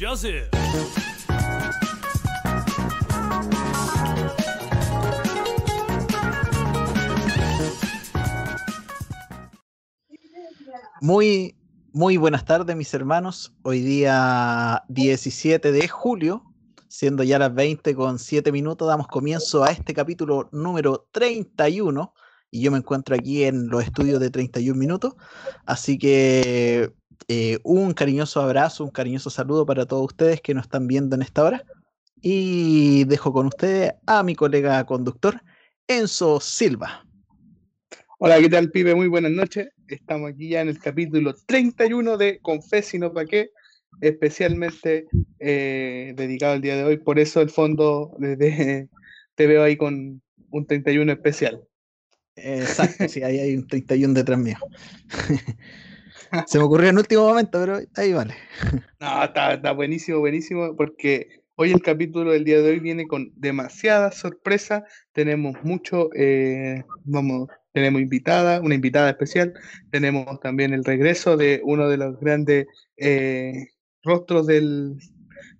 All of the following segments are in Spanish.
Joseph. Muy, muy buenas tardes, mis hermanos. Hoy día 17 de julio, siendo ya las 20 con 7 minutos, damos comienzo a este capítulo número 31. Y yo me encuentro aquí en los estudios de 31 minutos. Así que eh, un cariñoso abrazo, un cariñoso saludo para todos ustedes que nos están viendo en esta hora. Y dejo con ustedes a mi colega conductor, Enzo Silva. Hola, ¿qué tal, pibe? Muy buenas noches. Estamos aquí ya en el capítulo 31 de Confes y no pa' qué, especialmente eh, dedicado al día de hoy. Por eso, el fondo, desde, te veo ahí con un 31 especial. Exacto, sí, ahí hay un 31 detrás mío. Se me ocurrió en último momento, pero ahí vale. No, está, buenísimo, buenísimo, porque hoy el capítulo del día de hoy viene con demasiada sorpresa. Tenemos mucho, eh, vamos, tenemos invitada, una invitada especial. Tenemos también el regreso de uno de los grandes eh, rostros del,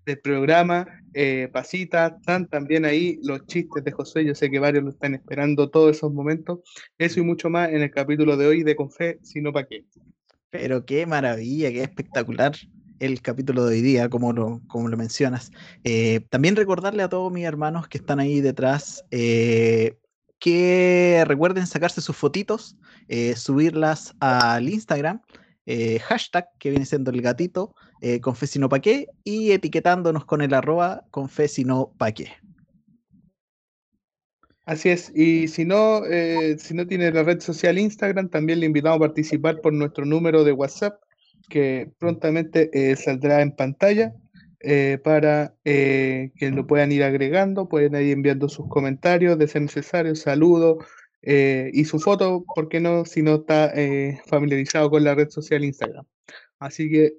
del programa, eh, Pasita. Están también ahí los chistes de José. Yo sé que varios lo están esperando todos esos momentos. Eso y mucho más en el capítulo de hoy de Confé, sino para qué. Pero qué maravilla, qué espectacular el capítulo de hoy día, como lo, como lo mencionas. Eh, también recordarle a todos mis hermanos que están ahí detrás eh, que recuerden sacarse sus fotitos, eh, subirlas al Instagram, hashtag que viene siendo el gatito, confesinopaqué, y etiquetándonos con el arroba confesinopaqué. Así es, y si no, eh, si no tiene la red social Instagram, también le invitamos a participar por nuestro número de WhatsApp, que prontamente eh, saldrá en pantalla eh, para eh, que lo puedan ir agregando, pueden ir enviando sus comentarios de ser necesario, saludos eh, y su foto, ¿por qué no? Si no está eh, familiarizado con la red social Instagram. Así que,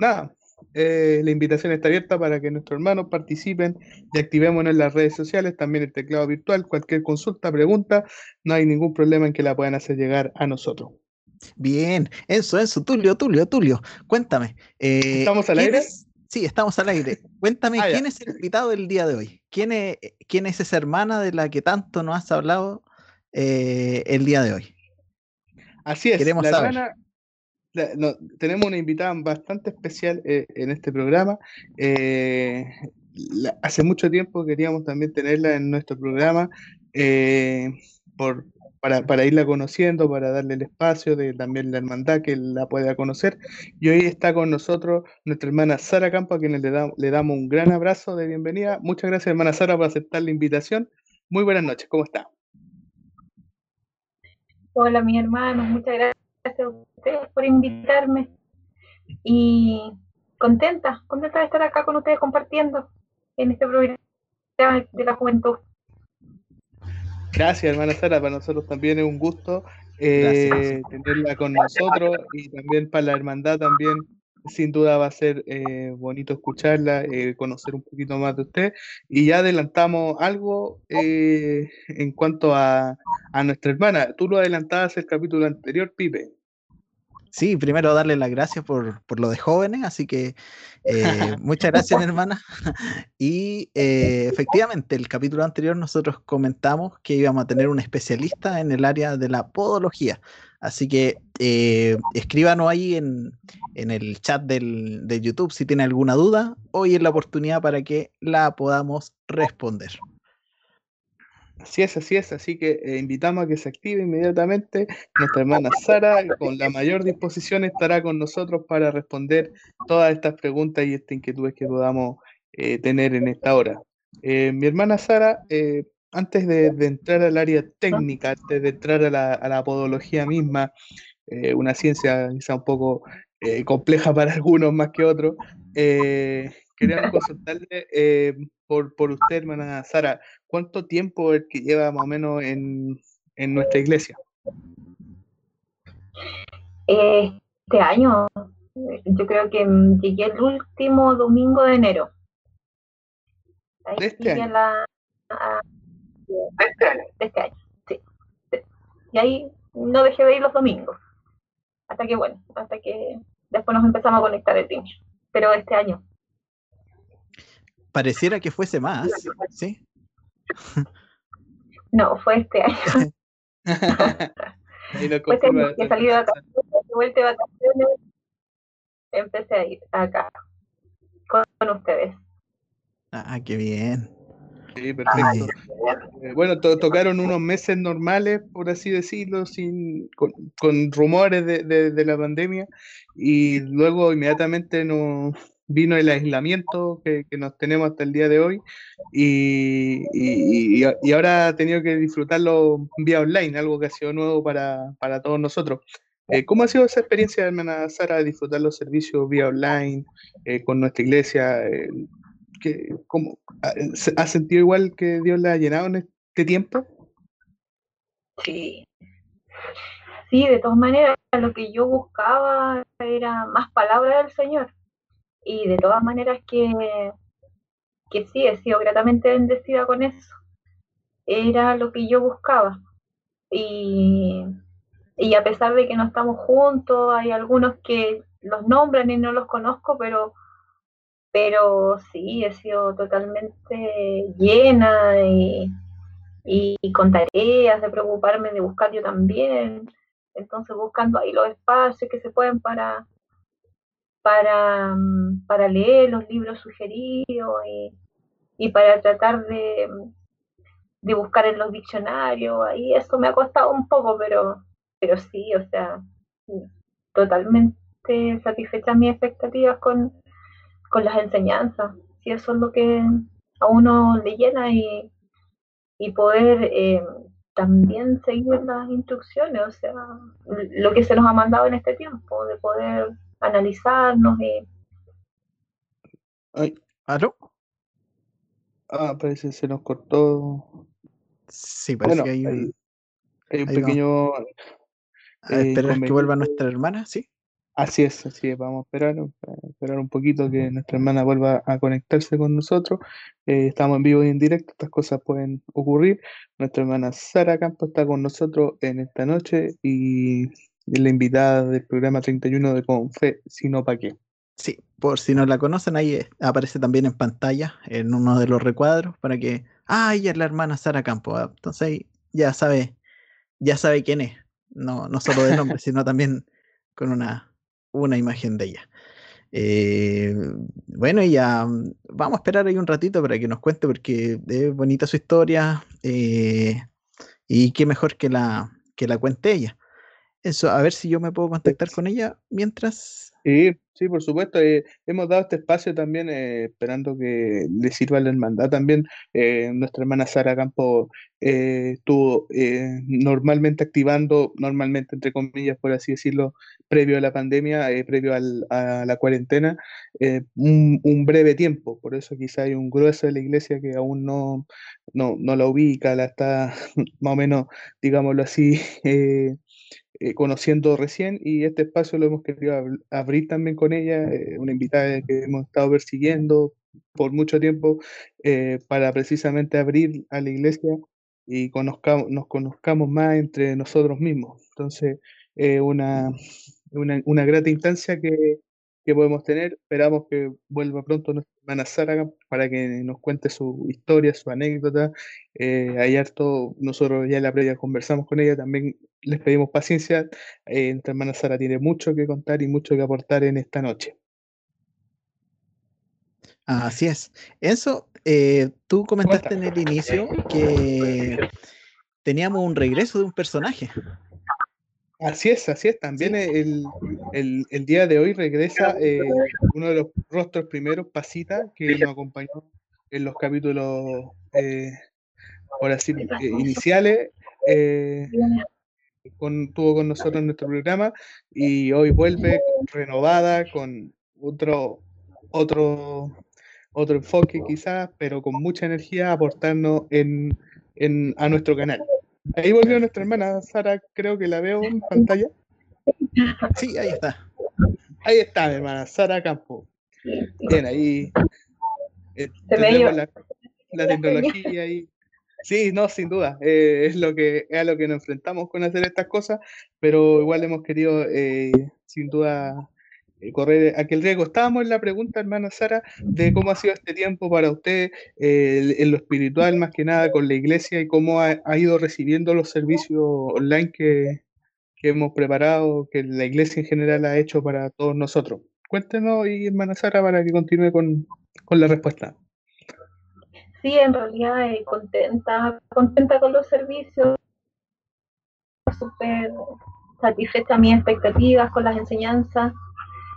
nada, eh, la invitación está abierta para que nuestros hermanos participen y activémonos en las redes sociales, también el teclado virtual, cualquier consulta, pregunta, no hay ningún problema en que la puedan hacer llegar a nosotros. Bien, Enzo, Enzo, Tulio, Tulio, Tulio, cuéntame. eh, ¿Estamos al ¿quién aire? es- Sí, estamos al aire. Cuéntame, Ah, ya. ¿quién es el invitado del día de hoy? ¿Quién es, quién es esa hermana de la que tanto nos has hablado eh, el día de hoy? Así es, Queremos la saber. hermana- tenemos una invitada bastante especial eh, en este programa. eh, hace mucho tiempo queríamos también tenerla en nuestro programa eh, por, para, para irla conociendo, para darle el espacio de también la hermandad que la pueda conocer. Y hoy está con nosotros nuestra hermana Sara Campo, a quien le, da- le damos un gran abrazo de bienvenida. Muchas gracias, hermana Sara, por aceptar la invitación. Muy buenas noches, ¿cómo está? Hola, mis hermanos, muchas gracias a ustedes por invitarme. Y contenta, contenta de estar acá con ustedes compartiendo en este programa de la juventud. Gracias, hermana Sara, para nosotros también es un gusto eh, Gracias. tenerla con nosotros y también para la hermandad también, sin duda va a ser eh, bonito escucharla, eh, conocer un poquito más de usted y ya adelantamos algo eh, en cuanto a, a nuestra hermana. Tú lo adelantabas el capítulo anterior, Pipe. Sí, primero darle las gracias por, por lo de jóvenes, así que eh, muchas gracias, hermana. Y eh, efectivamente, el capítulo anterior nosotros comentamos que íbamos a tener un especialista en el área de la podología. Así que eh, escríbanos ahí en, en el chat del, de YouTube si tiene alguna duda. Hoy es la oportunidad para que la podamos responder. Así es, así es, así que eh, invitamos a que se active inmediatamente. Nuestra hermana Sara, con la mayor disposición, estará con nosotros para responder todas estas preguntas y estas inquietudes que podamos eh, tener en esta hora. Mi hermana Sara, antes de, de entrar al área técnica, antes de entrar a la, a la podología misma, eh, una ciencia quizá un poco eh, compleja para algunos más que otros, eh, queríamos consultarle eh, por, por usted, hermana Sara, ¿cuánto tiempo es que lleva más o menos en, en nuestra iglesia? Este año, yo creo que mm, llegué el último domingo de enero. Ahí ¿De este llegué a año? la- a- de este año, de este año, sí, sí. Y ahí no dejé de ir los domingos. Hasta que, bueno, hasta que después nos empezamos a conectar el team. Pero este año, pareciera que fuese más, ¿sí? No, fue este año. Ahí lo Fue este año que salí de vacaciones, de vuelta de vacaciones, empecé a ir acá con, con ustedes. Ah, qué bien. Sí, perfecto. Eh, bueno, to- tocaron unos meses normales, por así decirlo, sin, con, con rumores de, de- de la pandemia y luego inmediatamente nos vino el aislamiento que, que nos tenemos hasta el día de hoy y, y- y- ahora he tenido que disfrutarlo vía online, algo que ha sido nuevo para, para todos nosotros. Eh, ¿cómo ha sido esa experiencia, hermana Sara, de disfrutar los servicios vía online eh, con nuestra iglesia? Eh, ¿qué- cómo- ha- se- ¿Has sentido igual que Dios la ha llenado en este tiempo? Sí. Sí, de todas maneras, lo que yo buscaba era más palabra del Señor. Y de todas maneras que, que sí, he sido gratamente bendecida con eso. Era lo que yo buscaba. Y, y a pesar de que no estamos juntos, hay algunos que los nombran y no los conozco, pero, pero sí, he sido totalmente llena y, y, con tareas de preocuparme de buscar yo también. Entonces buscando ahí los espacios que se pueden para, para, mm, para leer los libros sugeridos y, y para tratar de, de buscar en los diccionarios. Ahí eso me ha costado un poco, pero, pero sí, o sea, totalmente satisfechas mis expectativas con, con las enseñanzas. Sí, eso es lo que a uno le llena y, y poder eh, también seguir las instrucciones, o sea, lo que se nos ha mandado en este tiempo, de poder analizarnos y Ay, ¿Aló? ah, parece que se nos cortó. Sí, parece Bueno, que hay un... hay, hay un ahí vamos. pequeño... a eh, esperar que vuelva nuestra hermana, ¿sí? Así es, así es, vamos a esperar, a esperar un poquito que nuestra hermana vuelva a conectarse con nosotros. Eh, estamos en vivo y en directo, estas cosas pueden ocurrir. Nuestra hermana Sara Campos está con nosotros en esta noche y es la invitada del programa 31 de Con Fe, si no pa' qué. Sí, por si no la conocen, ahí eh, aparece también en pantalla, en uno de los recuadros, para que, ah, ella es la hermana Sara Campo. ah, Entonces ahí ya sabe, ya sabe quién es. No, no solo de nombre, sino también con una, una imagen de ella. Eh, bueno, ya vamos a esperar ahí un ratito para que nos cuente, porque es bonita su historia. eh, y qué mejor que la, que la cuente ella. Eso, a ver si yo me puedo contactar con ella mientras. Sí, sí, por supuesto. eh, hemos dado este espacio también eh, esperando que le sirva la hermandad también. eh, nuestra hermana Sara Campo estuvo normalmente activando, normalmente entre comillas, por así decirlo, previo a la pandemia, previo a la cuarentena, un, un breve tiempo. Por eso quizá hay un grueso de la iglesia que aún no, no, no la ubica, la está más o menos, digámoslo así, eh, eh, conociendo recién y este espacio lo hemos querido ab- abrir también con ella, eh, una invitada que hemos estado persiguiendo por mucho tiempo eh, para precisamente abrir a la iglesia y conozcamos, nos conozcamos más entre nosotros mismos. Entonces, una, una, una grata instancia que, que podemos tener. Esperamos que vuelva pronto nuestra hermana Sara para que nos cuente su historia, su anécdota. Eh, hay harto, nosotros ya en la previa conversamos con ella, también les pedimos paciencia. Eh, nuestra hermana Sara tiene mucho que contar y mucho que aportar en esta noche. Así es. Eso, eh, tú comentaste en el inicio que teníamos un regreso de un personaje. Así es, así es. También Sí. el, el- el día de hoy regresa eh, uno de los rostros primeros, Pasita, que nos acompañó en los capítulos, eh, por así eh, iniciales. eh, con, tuvo con nosotros en nuestro programa y hoy vuelve renovada con otro, otro, otro enfoque quizás, pero con mucha energía a aportarnos en, en- a nuestro canal. Ahí volvió nuestra hermana Sara, creo que la veo en pantalla. Sí, ahí está. Ahí está, mi hermana Sara Campo. Bien, ahí eh, Se me tenemos dio- la, la tecnología ahí. Sí, no, sin duda. eh, es lo que es a lo que nos enfrentamos con hacer estas cosas, pero igual hemos querido, eh, sin duda, correr aquel riesgo. Estábamos en la pregunta, hermana Sara, de cómo ha sido este tiempo para usted en lo espiritual, más que nada con la iglesia, y cómo ha, ido recibiendo los servicios online que, hemos preparado, que la iglesia en general ha hecho para todos nosotros. Cuéntenos, y hermana Sara, para que continúe con, la respuesta. Sí, en realidad eh, contenta, contenta con los servicios, súper satisfecha mis expectativas con las enseñanzas,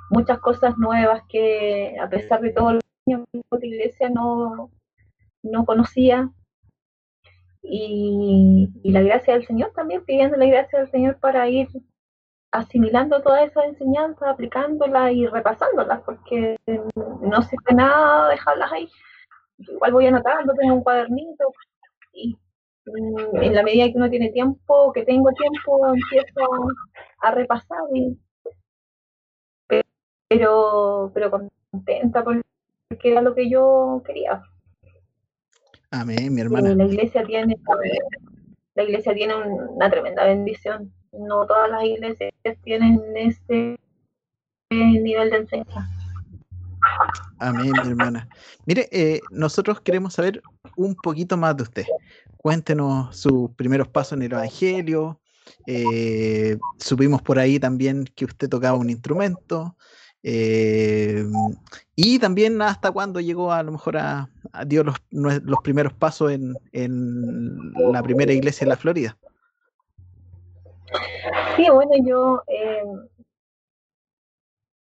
muchas cosas nuevas que a pesar de todo los años de iglesia no, no conocía. Y, la gracia del Señor también, pidiendo la gracia del Señor para ir asimilando todas esas enseñanzas, aplicándolas y repasándolas, porque no sirve nada dejarlas ahí. Igual voy anotando, tengo un cuadernito y mm, en la medida que uno tiene tiempo, que tengo tiempo, empiezo a, repasar pero, pero contenta porque era lo que yo quería. Amén, mi hermana. La iglesia tiene, la iglesia tiene una tremenda bendición. No todas las iglesias tienen ese nivel de enseñanza. Amén, mi hermana. Mire, eh, nosotros queremos saber un poquito más de usted. Cuéntenos sus primeros pasos en el Evangelio. Eh, supimos por ahí también que usted tocaba un instrumento. Eh, y también hasta cuando llegó a lo mejor a, dio los, primeros pasos en, en, la primera iglesia de la Florida. Sí, bueno, yo eh,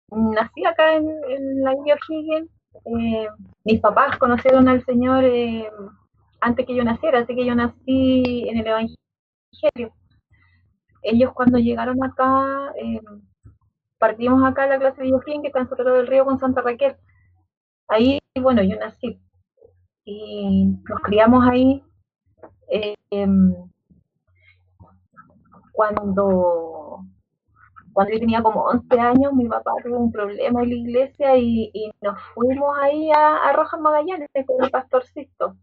nací acá en, la India Higgins. Eh, mis papás conocieron al Señor antes que yo naciera, así que yo nací en el Evangelio. Ellos cuando llegaron acá partimos acá la clase de Bioquín, que está en Sotorro del Río con Santa Raquel. Ahí, bueno, yo nací y nos criamos ahí. Em, cuando, cuando yo tenía como 11 años, mi papá tuvo un problema en la iglesia y, nos fuimos ahí a, Rojas Magallanes con el pastor Sisto.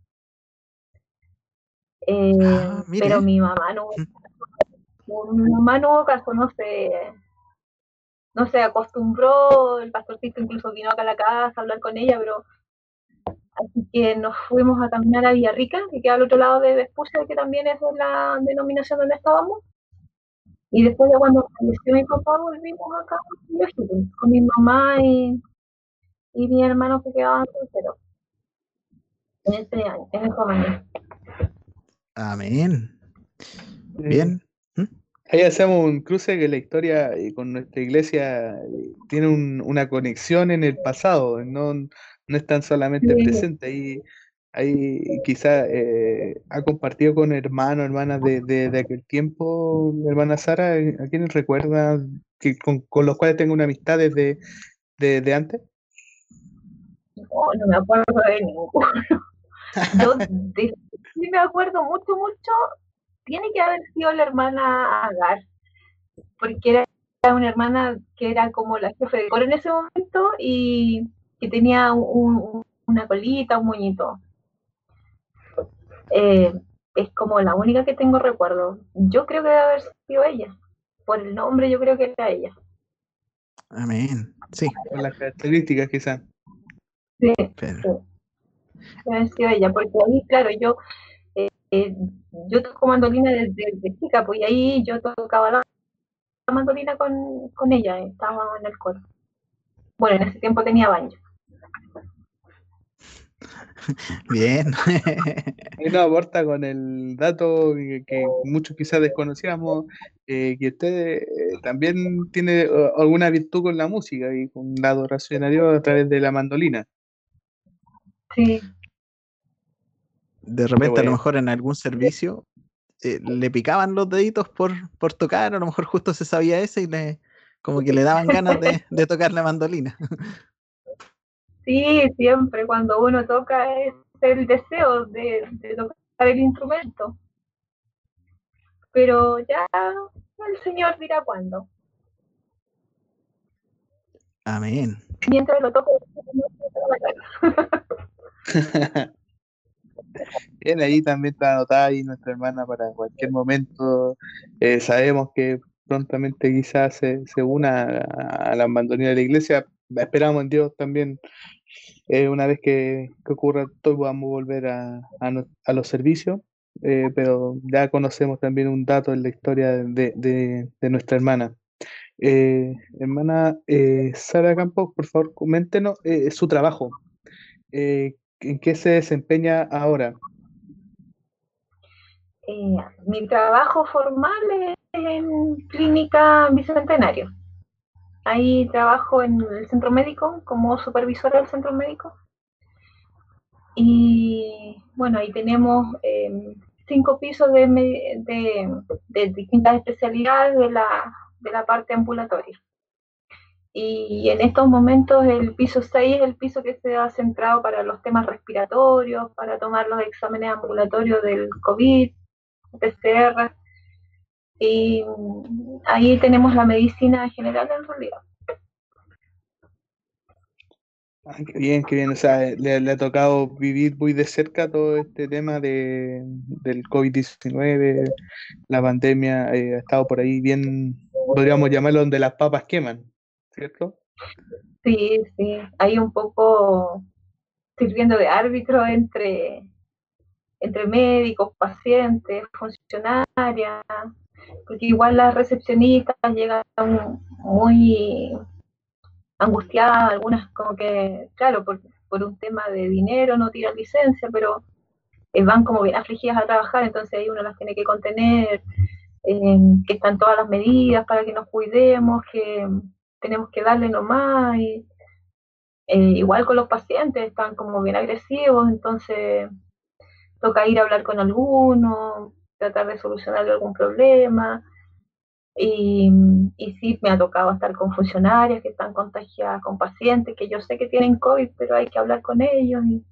Eh, ah, pero mi mamá no, mi mamá no hubo caso, no sé, no se acostumbró, el pastorcito incluso vino acá a la casa a hablar con ella, pero así que nos fuimos a caminar a Villarrica, que queda al otro lado de Vespucia, que también es la denominación donde estábamos. Y después de cuando falleció mi papá, volvimos acá con mi mamá y, y mi hermano que quedaban solteros. En ese año, en ese año. Amén. Bien. Ahí hacemos un cruce que la historia eh, con nuestra iglesia eh, tiene una conexión en el pasado, no, no es tan solamente presente. Ahí, ahí quizá eh, ha compartido con hermanos, hermanas de, de, aquel tiempo, hermana Sara, ¿a quiénes recuerda que, con, los cuales tengo una amistad desde de, antes? No, no me acuerdo de ninguno. Yo sí me acuerdo mucho, mucho tiene que haber sido la hermana Agar, porque era una hermana que era como la jefe de coro en ese momento y que tenía una colita, un moñito. Eh, es como la única que tengo recuerdo. Yo creo que debe haber sido ella. Por el nombre yo creo que era ella. Amén. Sí. Por las características quizás. Sí. Debe haber sido ella, porque ahí, claro, yo eh, yo toco mandolina desde, chica, pues ahí yo tocaba la, mandolina con, con, ella, estaba en el coro. Bueno, en ese tiempo tenía baño. Bien. Y no aporta con el dato que, muchos quizás desconocíamos, eh, que usted eh, también tiene alguna virtud con la música y con la adoración a Dios a través de la mandolina. Sí, de repente a lo mejor en algún servicio eh, le picaban los deditos por, por tocar, a lo mejor justo se sabía ese y le como que le daban ganas de, de tocar la mandolina. Sí, siempre cuando uno toca es el deseo de, tocar el instrumento. Pero ya el Señor dirá cuándo. Amén. Mientras lo toco, Bien, ahí también está anotada ahí nuestra hermana para cualquier momento. Eh, sabemos que prontamente quizás se, se una a, la abandonación de la iglesia. Esperamos en Dios también, eh, una vez que, ocurra todo, podamos volver a, a, los servicios. Eh, pero ya conocemos también un dato en la historia de, de, nuestra hermana. Hermana Sara Campos, por favor, coméntenos su trabajo. ¿En qué se desempeña ahora? Eh, mi trabajo formal es en Clínica Bicentenario. Ahí trabajo en el centro médico como supervisora del centro médico. Y bueno, ahí tenemos em, cinco pisos de, de, distintas especialidades de la, de la parte ambulatoria. Y en estos momentos el piso 6 es el piso que se ha centrado para los temas respiratorios, para tomar los exámenes ambulatorios del COVID, PCR, y ahí tenemos la medicina general en realidad. Ah, qué bien, qué bien. O sea, le, ha tocado vivir muy de cerca todo este tema de, del COVID-19, la pandemia, eh, ha estado por ahí bien, podríamos llamarlo donde las papas queman, ¿cierto? Sí, sí, hay un poco sirviendo de árbitro entre entre médicos, pacientes, funcionarias, porque igual las recepcionistas llegan muy angustiadas, algunas como que, claro, por, un tema de dinero no tiran licencia, pero eh, van como bien afligidas a trabajar, entonces ahí uno las tiene que contener, eh, que están todas las medidas para que nos cuidemos, que tenemos que darle nomás, y, eh, igual con los pacientes, están como bien agresivos, entonces toca ir a hablar con alguno, tratar de solucionar algún problema. Y, y, sí, me ha tocado estar con funcionarias que están contagiadas, con pacientes que yo sé que tienen COVID, pero hay que hablar con ellos. Y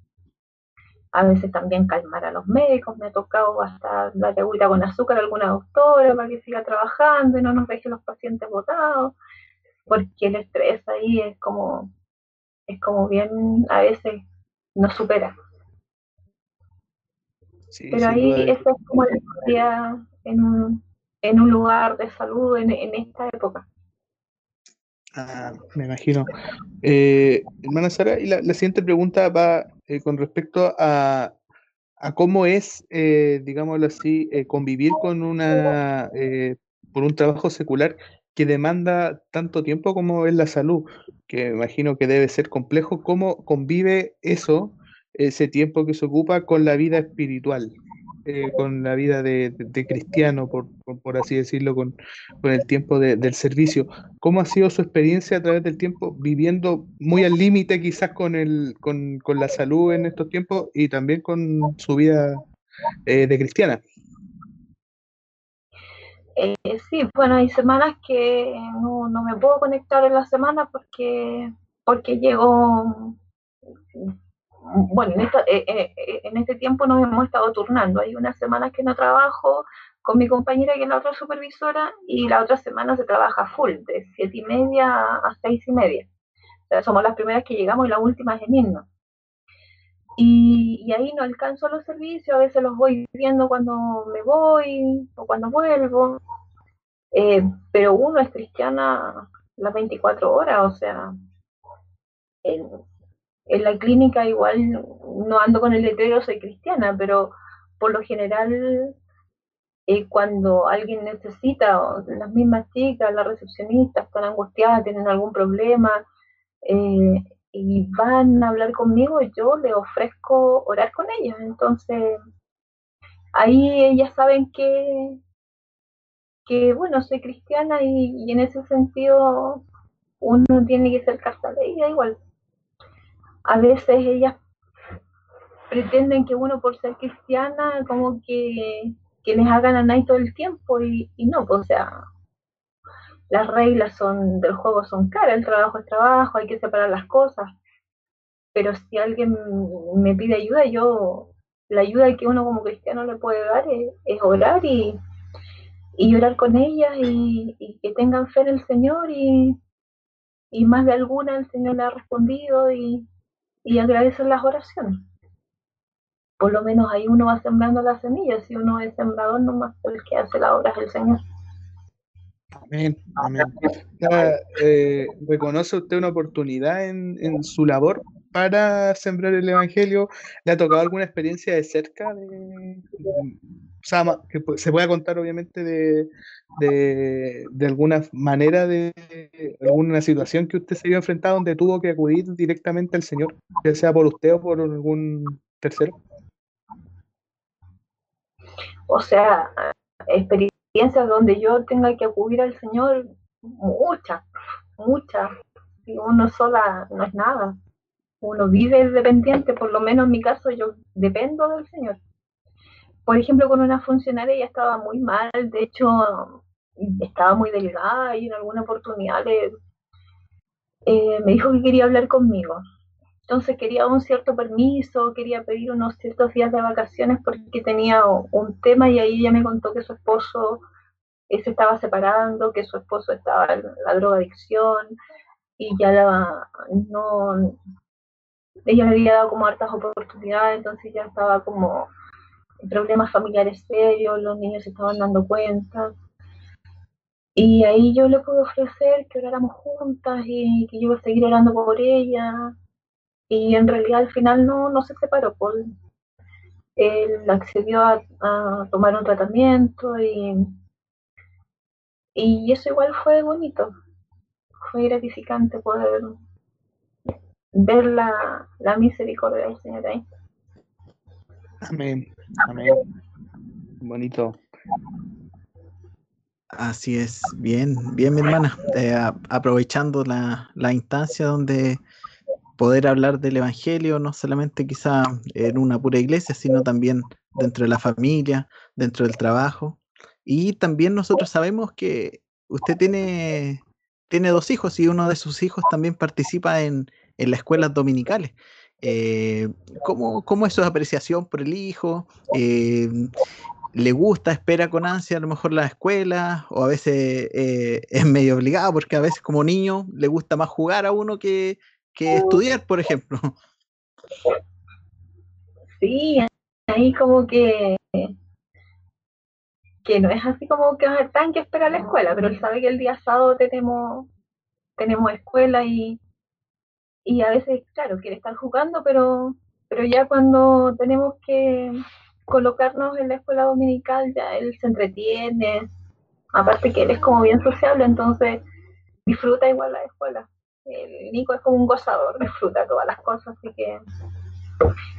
a veces también calmar a los médicos. Me ha tocado hasta la agüita con azúcar a alguna doctora para que siga trabajando y no nos deje los pacientes botados, porque el estrés ahí es como, es como bien, a veces nos supera. Pero ahí eso es como la historia en un, en un lugar de salud en, esta época. Ah, me imagino. Eh, hermana Sara, y la, siguiente pregunta va eh, con respecto a, a cómo es, eh, digámoslo así, eh, convivir con una, por un trabajo secular que demanda tanto tiempo como es la salud, que imagino que debe ser complejo. ¿Cómo convive eso ese tiempo que se ocupa con la vida espiritual, eh, con la vida de, cristiano, por, por, así decirlo, con, con el tiempo del servicio. ¿Cómo ha sido su experiencia a través del tiempo viviendo muy al límite quizás con, el, con, con, la salud en estos tiempos y también con su vida eh, de cristiana? Eh, sí, bueno, hay semanas que no, no, me puedo conectar en la semana porque, porque llego bueno, en, eh, eh, eh, en este tiempo nos hemos estado turnando. Hay unas semanas que no trabajo con mi compañera que es la otra supervisora y la otra semana se trabaja full, de siete y media a seis y media. O sea, somos las primeras que llegamos y las últimas en irnos. Y, y, ahí no alcanzo los servicios, a veces los voy viendo cuando me voy o cuando vuelvo. pero uno es cristiana las 24 horas, o sea, en, en la clínica igual no ando con el letrero, soy cristiana, pero por lo general eh, cuando alguien necesita, las mismas chicas, las recepcionistas están angustiadas, tienen algún problema eh, y van a hablar conmigo, yo le ofrezco orar con ellas. Entonces, ahí ellas saben que, que bueno, soy cristiana y, en ese sentido uno tiene que ser casa de ella igual a veces ellas pretenden que uno por ser cristiana como que, les hagan a nadie todo el tiempo y, no, pues, o sea, las reglas son del juego son caras, el trabajo es trabajo, hay que separar las cosas. Pero si alguien me pide ayuda, yo la ayuda que uno como cristiano le puede dar es, orar y, y llorar con ellas y, y, que tengan fe en el Señor y, y más de alguna el Señor le ha respondido y, y agradecer las oraciones. Por lo menos ahí uno va sembrando las semillas, si uno es sembrador nomás el que hace la obra es el Señor. Amén, amén. Eh, ¿Reconoce usted una oportunidad en, en, su labor para sembrar el Evangelio? ¿Le ha tocado alguna experiencia de cerca? De, o sea, que se pueda contar obviamente de, de, de, alguna manera de alguna situación que usted se vio enfrentado donde tuvo que acudir directamente al Señor, ya sea por usted o por algún tercero. O sea, experiencias donde yo tenga que acudir al Señor, muchas, muchas. Uno sola no es nada. Uno vive dependiente, por lo menos en mi caso yo dependo del Señor por ejemplo, con una funcionaria ella estaba muy mal, de hecho estaba muy delgada y en alguna oportunidad eh, me dijo que quería hablar conmigo. Entonces quería un cierto permiso, quería pedir unos ciertos días de vacaciones porque tenía un tema y ahí ella me contó que su esposo se estaba separando, que su esposo estaba en la drogadicción y ya no, ella le había dado como hartas oportunidades, entonces ya estaba como problemas familiares serios, los niños se estaban dando cuenta. Y ahí yo le pude ofrecer que oráramos juntas y que yo iba a seguir orando por ella. Y en realidad al final no, no se separó. Por, pues. él accedió a, tomar un tratamiento y, y eso igual fue bonito. Fue gratificante poder ver la, la misericordia del Señor ahí. Amén. Amén. Bonito. Así es, bien, bien, mi hermana. Eh, aprovechando la, la, instancia donde poder hablar del Evangelio, no solamente quizá en una pura iglesia, sino también dentro de la familia, dentro del trabajo. Y también nosotros sabemos que usted tiene, tiene dos hijos y uno de sus hijos también participa en, en las escuelas dominicales. Eh, ¿cómo, ¿cómo, es su apreciación por el hijo? Eh, ¿Le gusta, espera con ansia a lo mejor la escuela? ¿O a veces eh, es medio obligado? Porque a veces como niño le gusta más jugar a uno que, que estudiar, por ejemplo. Sí, ahí como que que no es así como que tan que espera la escuela, pero él sabe que el día sábado tenemos tenemos escuela y, y a veces, claro, quiere estar jugando, pero, pero ya cuando tenemos que colocarnos en la escuela dominical, ya él se entretiene, aparte que él es como bien sociable, entonces disfruta igual la escuela. El Nico es como un gozador, disfruta todas las cosas, así que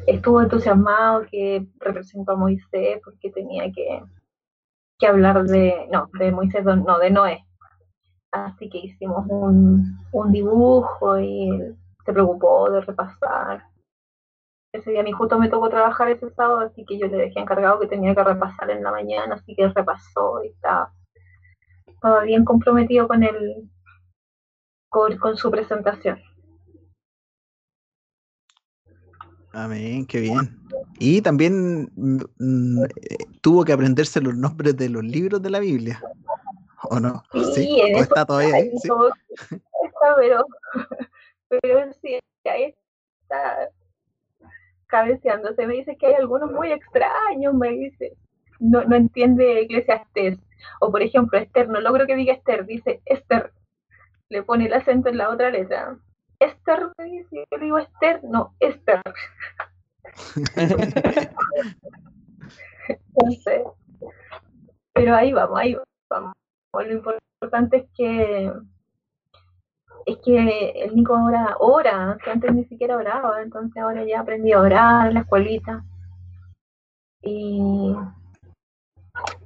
estuvo entusiasmado que representó a Moisés porque tenía que, que hablar de, no, de Moisés, no, de Noé. Así que hicimos un, un dibujo y se preocupó de repasar. Ese día a mí justo me tocó trabajar ese sábado, así que yo le dejé encargado que tenía que repasar en la mañana, así que repasó y estaba, bien comprometido con el con, su presentación. Amén, qué bien. Y también mm, mm, tuvo que aprenderse los nombres de los libros de la Biblia, ¿o no? Sí, está todavía ahí. ¿sí? Está, pero pero sí, ahí está cabeceando. Se me dice que hay algunos muy extraños, me dice. No, no entiende Eclesiastes. O por ejemplo, Esther, no logro que diga Esther, dice Esther. Le pone el acento en la otra letra. Esther, me dice, yo le digo Esther, no, Esther. pero ahí vamos, ahí vamos. Lo importante es que es que el Nico ahora ora, que antes ni siquiera oraba, entonces ahora ya aprendí a orar en la escuelita. Y,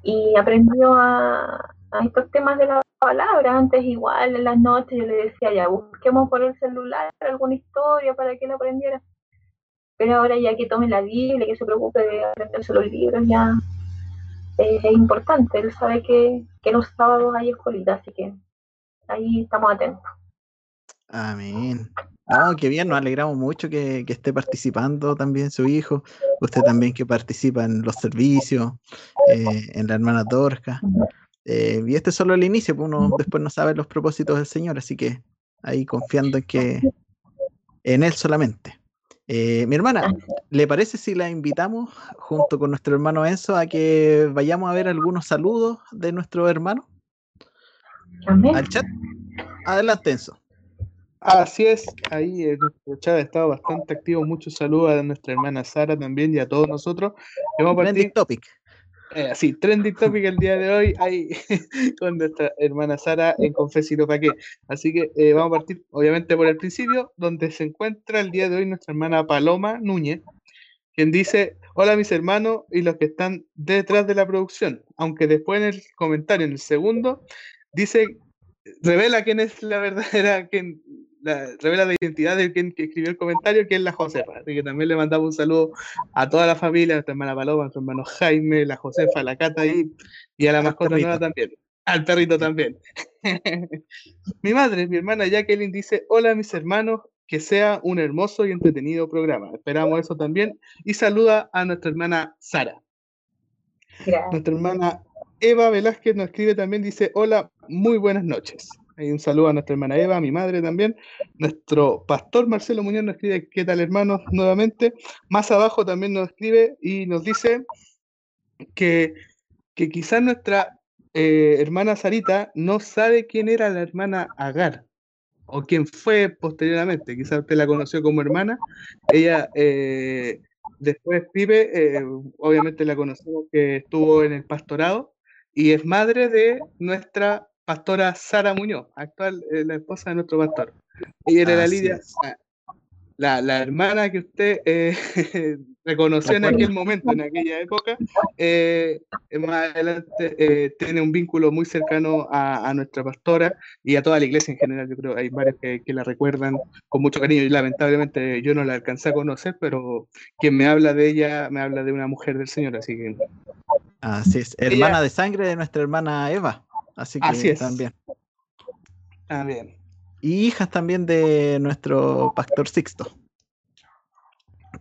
y aprendió a, a estos temas de la palabra. Antes igual en las noches yo le decía, ya busquemos por el celular alguna historia para que él aprendiera. Pero ahora ya que tome la Biblia, que se preocupe de aprenderse los libros, ya es, importante. Él sabe que, que los sábados hay escuelita, así que ahí estamos atentos. Amén. Ah, qué bien, nos alegramos mucho que, esté participando también su hijo, usted también que participa en los servicios, eh, en la hermana Torca. Eh, y este es solo el inicio, pues uno después no sabe los propósitos del Señor, así que ahí confiando en que en Él solamente. Eh, mi hermana, ¿le parece si la invitamos junto con nuestro hermano Enzo a que vayamos a ver algunos saludos de nuestro hermano? al chat. Adelante, Enzo. Así es, ahí en nuestro chat ha estado bastante activo. Muchos saludos a nuestra hermana Sara también y a todos nosotros. Vamos a Trending topic. Eh, sí, trending topic el día de hoy hay con nuestra hermana Sara en Confesito Pa' qué. Así que eh, vamos a partir, obviamente, por el principio, donde se encuentra el día de hoy nuestra hermana Paloma Núñez, quien dice: Hola, mis hermanos y los que están detrás de la producción. Aunque después en el comentario, en el segundo, dice revela quién es la verdadera, quién, revela la identidad de quien escribió el comentario, que es la Josefa. Así que también le mandamos un saludo a toda la familia, a nuestra hermana Paloma, a nuestro hermano Jaime, la Josefa, la Cata y, y a la mascota nueva también. Al perrito también. mi madre, mi hermana Jacqueline dice, hola mis hermanos, que sea un hermoso y entretenido programa. Esperamos eso también. Y saluda a nuestra hermana Sara. Nuestra hermana Eva Velázquez nos escribe también, dice, hola, muy buenas noches. Hay un saludo a nuestra hermana Eva, a mi madre también. Nuestro pastor Marcelo Muñoz nos escribe, ¿qué tal hermanos? Nuevamente. Más abajo también nos escribe y nos dice que, que quizás nuestra eh, hermana Sarita no sabe quién era la hermana Agar o quién fue posteriormente. Quizás usted la conoció como hermana. Ella eh, después vive, eh, obviamente la conocemos que estuvo en el pastorado y es madre de nuestra pastora Sara Muñoz, actual eh, la esposa de nuestro pastor. Y era la Lidia, la, la, hermana que usted eh, reconoció en aquel momento, en aquella época, eh, más adelante tiene un vínculo muy cercano a, nuestra pastora y a toda la iglesia en general. Yo creo que hay varios que, la recuerdan con mucho cariño y lamentablemente yo no la alcancé a conocer, pero quien me habla de ella me habla de una mujer del Señor, así que... Así es, hermana de sangre de nuestra hermana Eva. Así que también. También. Y hijas también de nuestro pastor Sixto.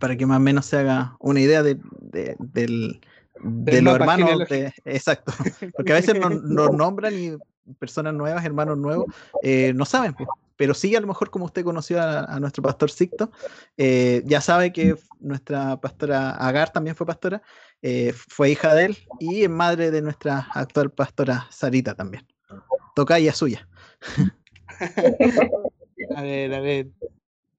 Para que más o menos se haga una idea de, del, de los hermanos. exacto. Porque a veces nos, nombran y personas nuevas, hermanos nuevos, eh, no saben. Pero sí, a lo mejor como usted conoció a, nuestro pastor Sixto, eh, ya sabe que nuestra pastora Agar también fue pastora, eh, fue hija de él y es madre de nuestra actual pastora Sarita también. Tocaya suya. a ver, a ver.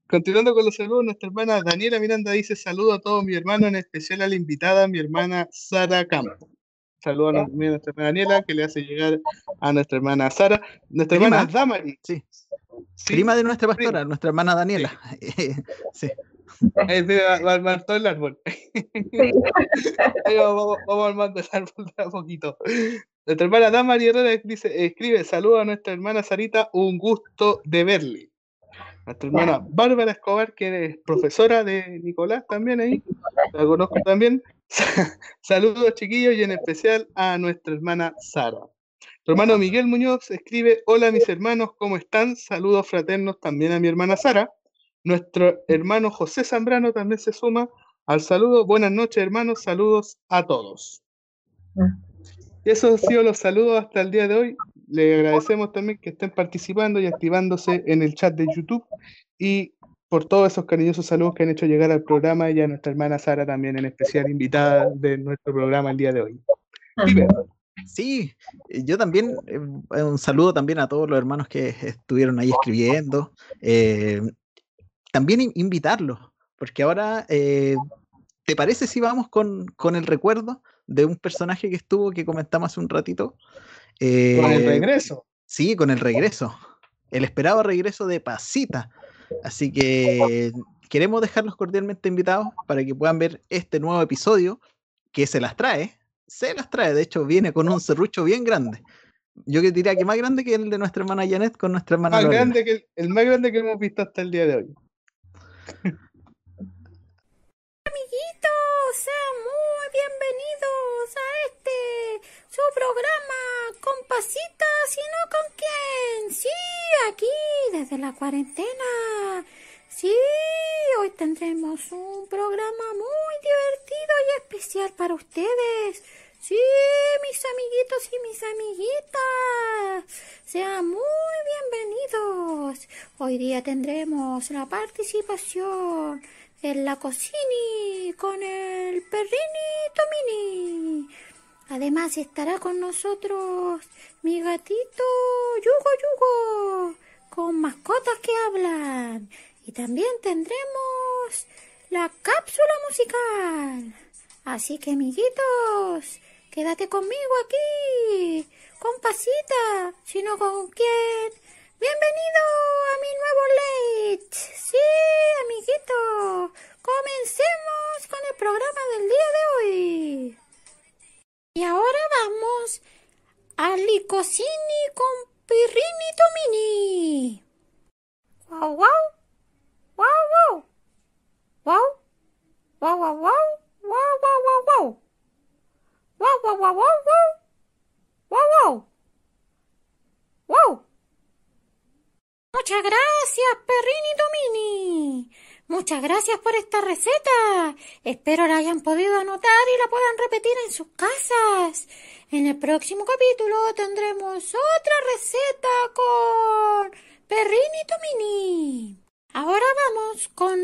Continuando con los saludos, nuestra hermana Daniela Miranda dice saludo a todos mi hermano, en especial a la invitada, mi hermana Sara Campo. Saludos a nuestra hermana Daniela, que le hace llegar a nuestra hermana Sara. Nuestra hermana Damari. Sí. Prima de nuestra pastora, nuestra hermana Daniela. sí. va, todo el árbol. vamos, vamos, armando el árbol de a poquito. Nuestra hermana Damari Herrera dice, escribe, saluda a nuestra hermana Sarita, un gusto de verle. Nuestra hermana Bárbara Escobar, que es profesora de Nicolás también ahí, la conozco también. Saludos chiquillos y en especial a nuestra hermana Sara. Tu hermano Miguel Muñoz escribe, hola mis hermanos, ¿cómo están? Saludos fraternos también a mi hermana Sara. Nuestro hermano José Zambrano también se suma al saludo. Buenas noches, hermanos. Saludos a todos. Y esos han sido los saludos hasta el día de hoy. Le agradecemos también que estén participando y activándose en el chat de YouTube y por todos esos cariñosos saludos que han hecho llegar al programa y a nuestra hermana Sara también en especial invitada de nuestro programa el día de hoy. Sí, yo también, eh, un saludo también a todos los hermanos que estuvieron ahí escribiendo. Eh, también invitarlos, porque ahora, eh, ¿te parece si vamos con, con, el recuerdo de un personaje que estuvo, que comentamos hace un ratito? con el eh, regreso. Sí, con el regreso. El esperado regreso de Pasita. Así que queremos dejarlos cordialmente invitados para que puedan ver este nuevo episodio que se las trae. Se las trae, de hecho, viene con un serrucho bien grande. Yo diría que más grande que el de nuestra hermana Janet con nuestra hermana. Más grande que el más grande que hemos visto hasta el día de hoy. Amiguitos, sean muy bienvenidos a este su programa con pasitas y no con quién. Sí, aquí desde la cuarentena. Sí, hoy tendremos un programa muy divertido y especial para ustedes. Sí, mis amiguitos y mis amiguitas, sean muy bienvenidos. Hoy día tendremos la participación en la cocina con el perrini Tomini. Además estará con nosotros mi gatito Yugo Yugo, con mascotas que hablan. Y también tendremos la cápsula musical. Así que amiguitos, quédate conmigo aquí, con Pasita, sino con quién. Bienvenido a mi nuevo late. Sí, amiguito, comencemos con el programa del día de hoy. Y ahora vamos a Licocini con Pirrini Tomini. Wow, wow. Wow, wow. Wow. Wow, wow, wow. Wow, wow, wow, wow. Wow, wow, wow, wow, wow. Wow, wow. Wow. Muchas gracias, Perrini Domini. Muchas gracias por esta receta. Espero la hayan podido anotar y la puedan repetir en sus casas. En el próximo capítulo tendremos otra receta con Perrini Domini. Ahora vamos con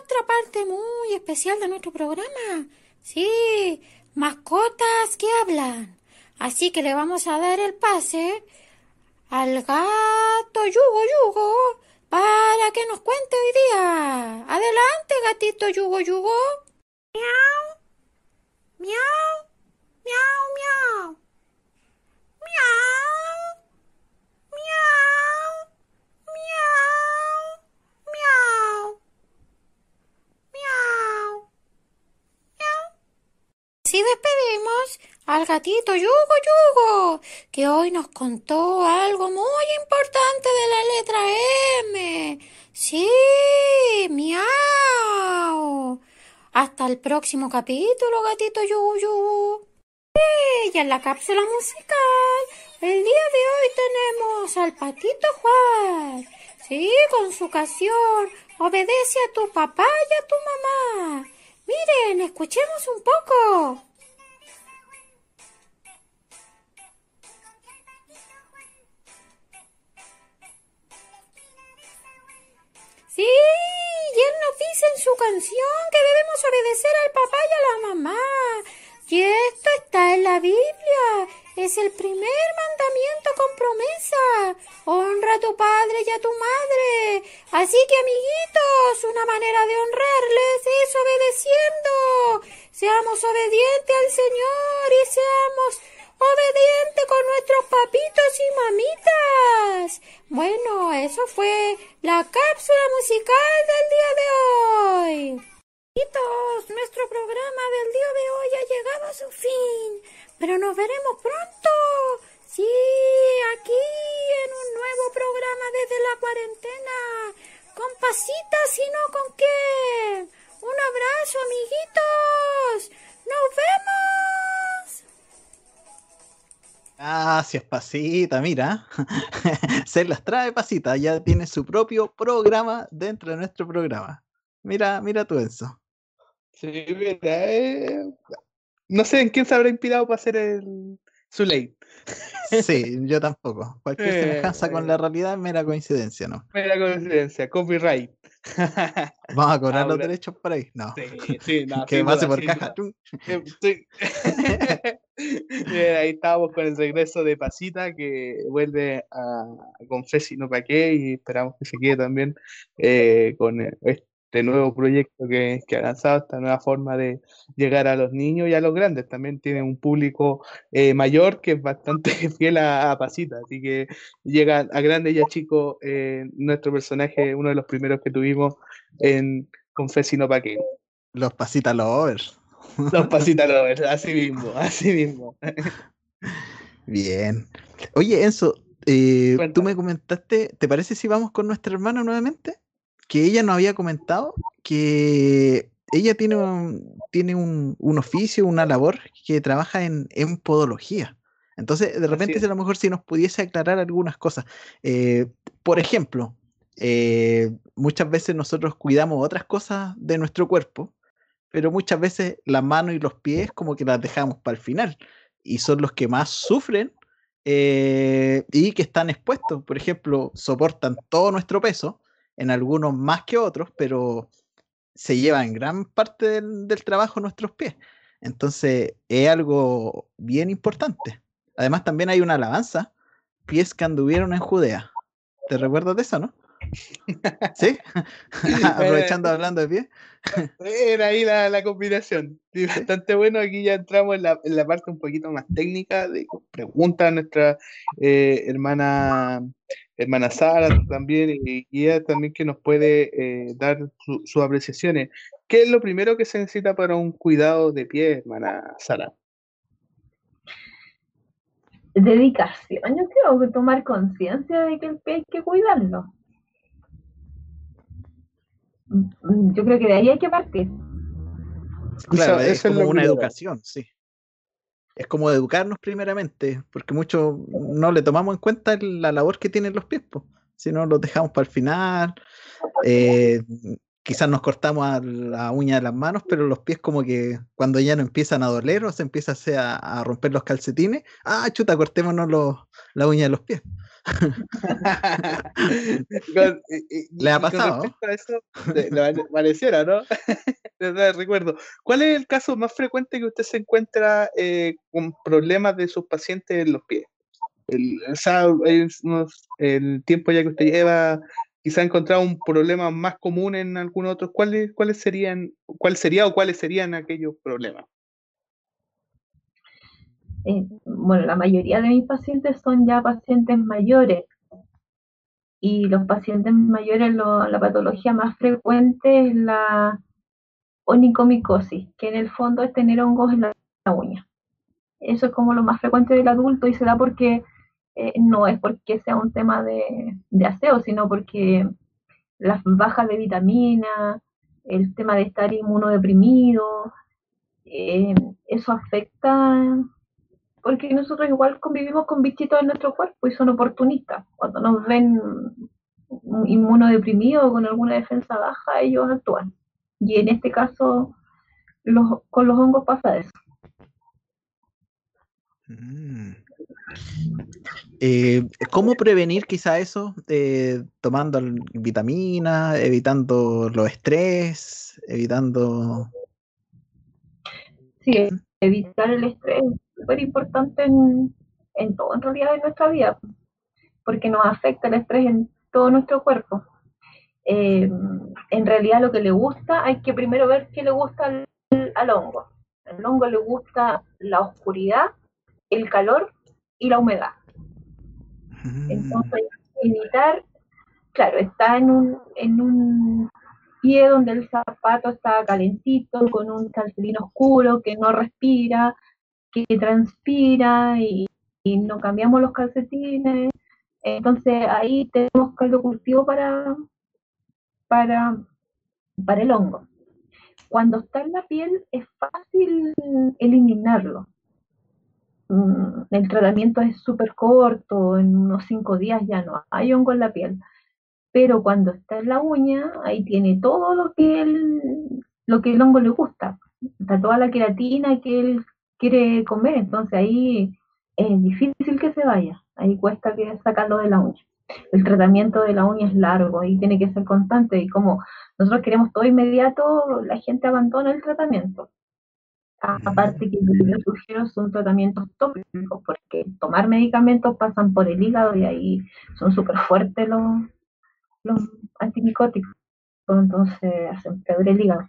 otra parte muy especial de nuestro programa. Sí, mascotas que hablan. Así que le vamos a dar el pase al gato Yugo Yugo para que nos cuente hoy día. Adelante, gatito Yugo Yugo. Miau, miau, miau, miau. Miau, miau, miau, miau. Así despedimos al gatito Yugo Yugo, que hoy nos contó algo muy importante de la letra M. Sí, miau. Hasta el próximo capítulo, gatito Yugo Yugo. Y en la cápsula musical, el día de hoy tenemos al patito Juan. Sí, con su canción, obedece a tu papá y a tu mamá. Miren, escuchemos un poco. Sí, y él nos dice en su canción que debemos obedecer al papá y a la mamá. Y esto está en la Biblia. Es el primer mandamiento con promesa. Honra a tu padre y a tu madre. Así que, amiguitos, una manera de honrarles es obedeciendo. Seamos obedientes al Señor y seamos obedientes con nuestros papitos y mamitas. Bueno, eso fue la cápsula musical del día de hoy. Amiguitos, nuestro programa del día de hoy ha llegado a su fin, pero nos veremos pronto. Sí, aquí en un nuevo programa desde la cuarentena, con pasitas y no con qué. Un abrazo, amiguitos. Nos vemos. Gracias, Pasita. Mira, se las trae Pasita. Ya tiene su propio programa dentro de nuestro programa. Mira, mira tú eso. Sí, mira, eh, no sé en quién se habrá inspirado para hacer el, su ley. Sí, yo tampoco. Cualquier Eh, semejanza con la realidad es mera coincidencia, ¿no? Mera coincidencia, copyright. Vamos a cobrar los derechos por ahí. No. Sí, sí, no, que pase por caja. Eh, sí. Ahí estábamos con el regreso de Pasita que vuelve a Confes y no pa' qué y esperamos que se quede también eh, con este nuevo proyecto que, que ha lanzado, esta nueva forma de llegar a los niños y a los grandes. También tiene un público eh, mayor que es bastante fiel a, a Pasita, así que llega a grandes y a chicos eh, nuestro personaje, uno de los primeros que tuvimos en Confes y no pa' qué. Los Pasita Lovers. Los Pasita Lovers, así mismo, así mismo. Bien. Oye, Enzo, eh, tú me comentaste, ¿te parece si vamos con nuestra hermana nuevamente? Que ella nos había comentado que ella tiene un, tiene un, un oficio, una labor que trabaja en, en podología. Entonces, de repente, a lo mejor si nos pudiese aclarar algunas cosas. Eh, por ejemplo, eh, muchas veces nosotros cuidamos otras cosas de nuestro cuerpo, pero muchas veces las manos y los pies como que las dejamos para el final y son los que más sufren eh, y que están expuestos. Por ejemplo, soportan todo nuestro peso, en algunos más que otros, pero se llevan gran parte del, del trabajo nuestros pies. Entonces es algo bien importante. Además también hay una alabanza, pies que anduvieron en Judea. ¿Te recuerdas de eso, no? ¿Sí? Aprovechando hablando de pie. Era ahí la, la combinación. bastante bueno. Aquí ya entramos en la, en la, parte un poquito más técnica de pregunta a nuestra eh, hermana hermana Sara también y, ella también que nos puede eh, dar sus apreciaciones. ¿Qué es lo primero que se necesita para un cuidado de pie, hermana Sara? Dedicación, yo creo que tomar conciencia de que el pie hay que cuidarlo. Mm, yo creo que de ahí hay que partir. Claro, es como una educación, sí. Es como educarnos primeramente, porque muchos no le tomamos en cuenta la labor que tienen los pies, si no los dejamos para el final. Eh, quizás nos cortamos la uña de las manos, pero los pies como que cuando ya no empiezan a doler o se empieza a, a romper los calcetines, ah, chuta, cortémonos los, la uña de los pies. Le ha pasado. A eso, le pareciera, ¿no? Recuerdo. ¿Cuál es el caso más frecuente que usted se encuentra eh, con problemas de sus pacientes en los pies? El, el tiempo ya que usted lleva, quizá ha encontrado un problema más común en algunos otros. ¿Cuáles, cuáles serían, cuál sería o cuáles serían aquellos problemas? Eh, bueno, la mayoría de mis pacientes son ya pacientes mayores y los pacientes mayores la patología más frecuente es la onicomicosis, que en el fondo es tener hongos en la, uña. Eso es como lo más frecuente del adulto y se da porque eh, no es porque sea un tema de, aseo, sino porque las bajas de vitamina, el tema de estar inmunodeprimido, eh, eso afecta porque nosotros igual convivimos con bichitos en nuestro cuerpo y son oportunistas. Cuando nos ven inmunodeprimidos o con alguna defensa baja, ellos actúan. Y en este caso, con los hongos pasa eso. Mm. Eh, ¿Cómo prevenir quizá eso? Eh, tomando vitaminas, evitando los estrés, evitando... Sí, evitar el estrés súper importante en, en todo, en realidad, en nuestra vida, porque nos afecta el estrés en todo nuestro cuerpo. Eh, en realidad lo que le gusta, hay que primero ver qué le gusta al, hongo. Al hongo le gusta la oscuridad, el calor y la humedad. Mm. Entonces, evitar, claro, está en un, en un pie donde el zapato está calentito, con un calcetín oscuro que no respira, que transpira y, no cambiamos los calcetines. Entonces ahí tenemos caldo cultivo para, para, para el hongo. Cuando está en la piel es fácil eliminarlo. Mm, el tratamiento es súper corto, en unos cinco días ya no hay hongo en la piel. Pero cuando está en la uña, ahí tiene todo lo que el, lo que el hongo le gusta. Está toda la queratina que él quiere comer, entonces ahí es difícil que se vaya, ahí cuesta que sacarlo de la uña. El tratamiento de la uña es largo, ahí tiene que ser constante y como nosotros queremos todo inmediato, la gente abandona el tratamiento. Aparte que yo sugiero son tratamientos tópicos, porque tomar medicamentos pasan por el hígado y ahí son súper fuertes los, los antimicóticos, entonces hacen peor el hígado.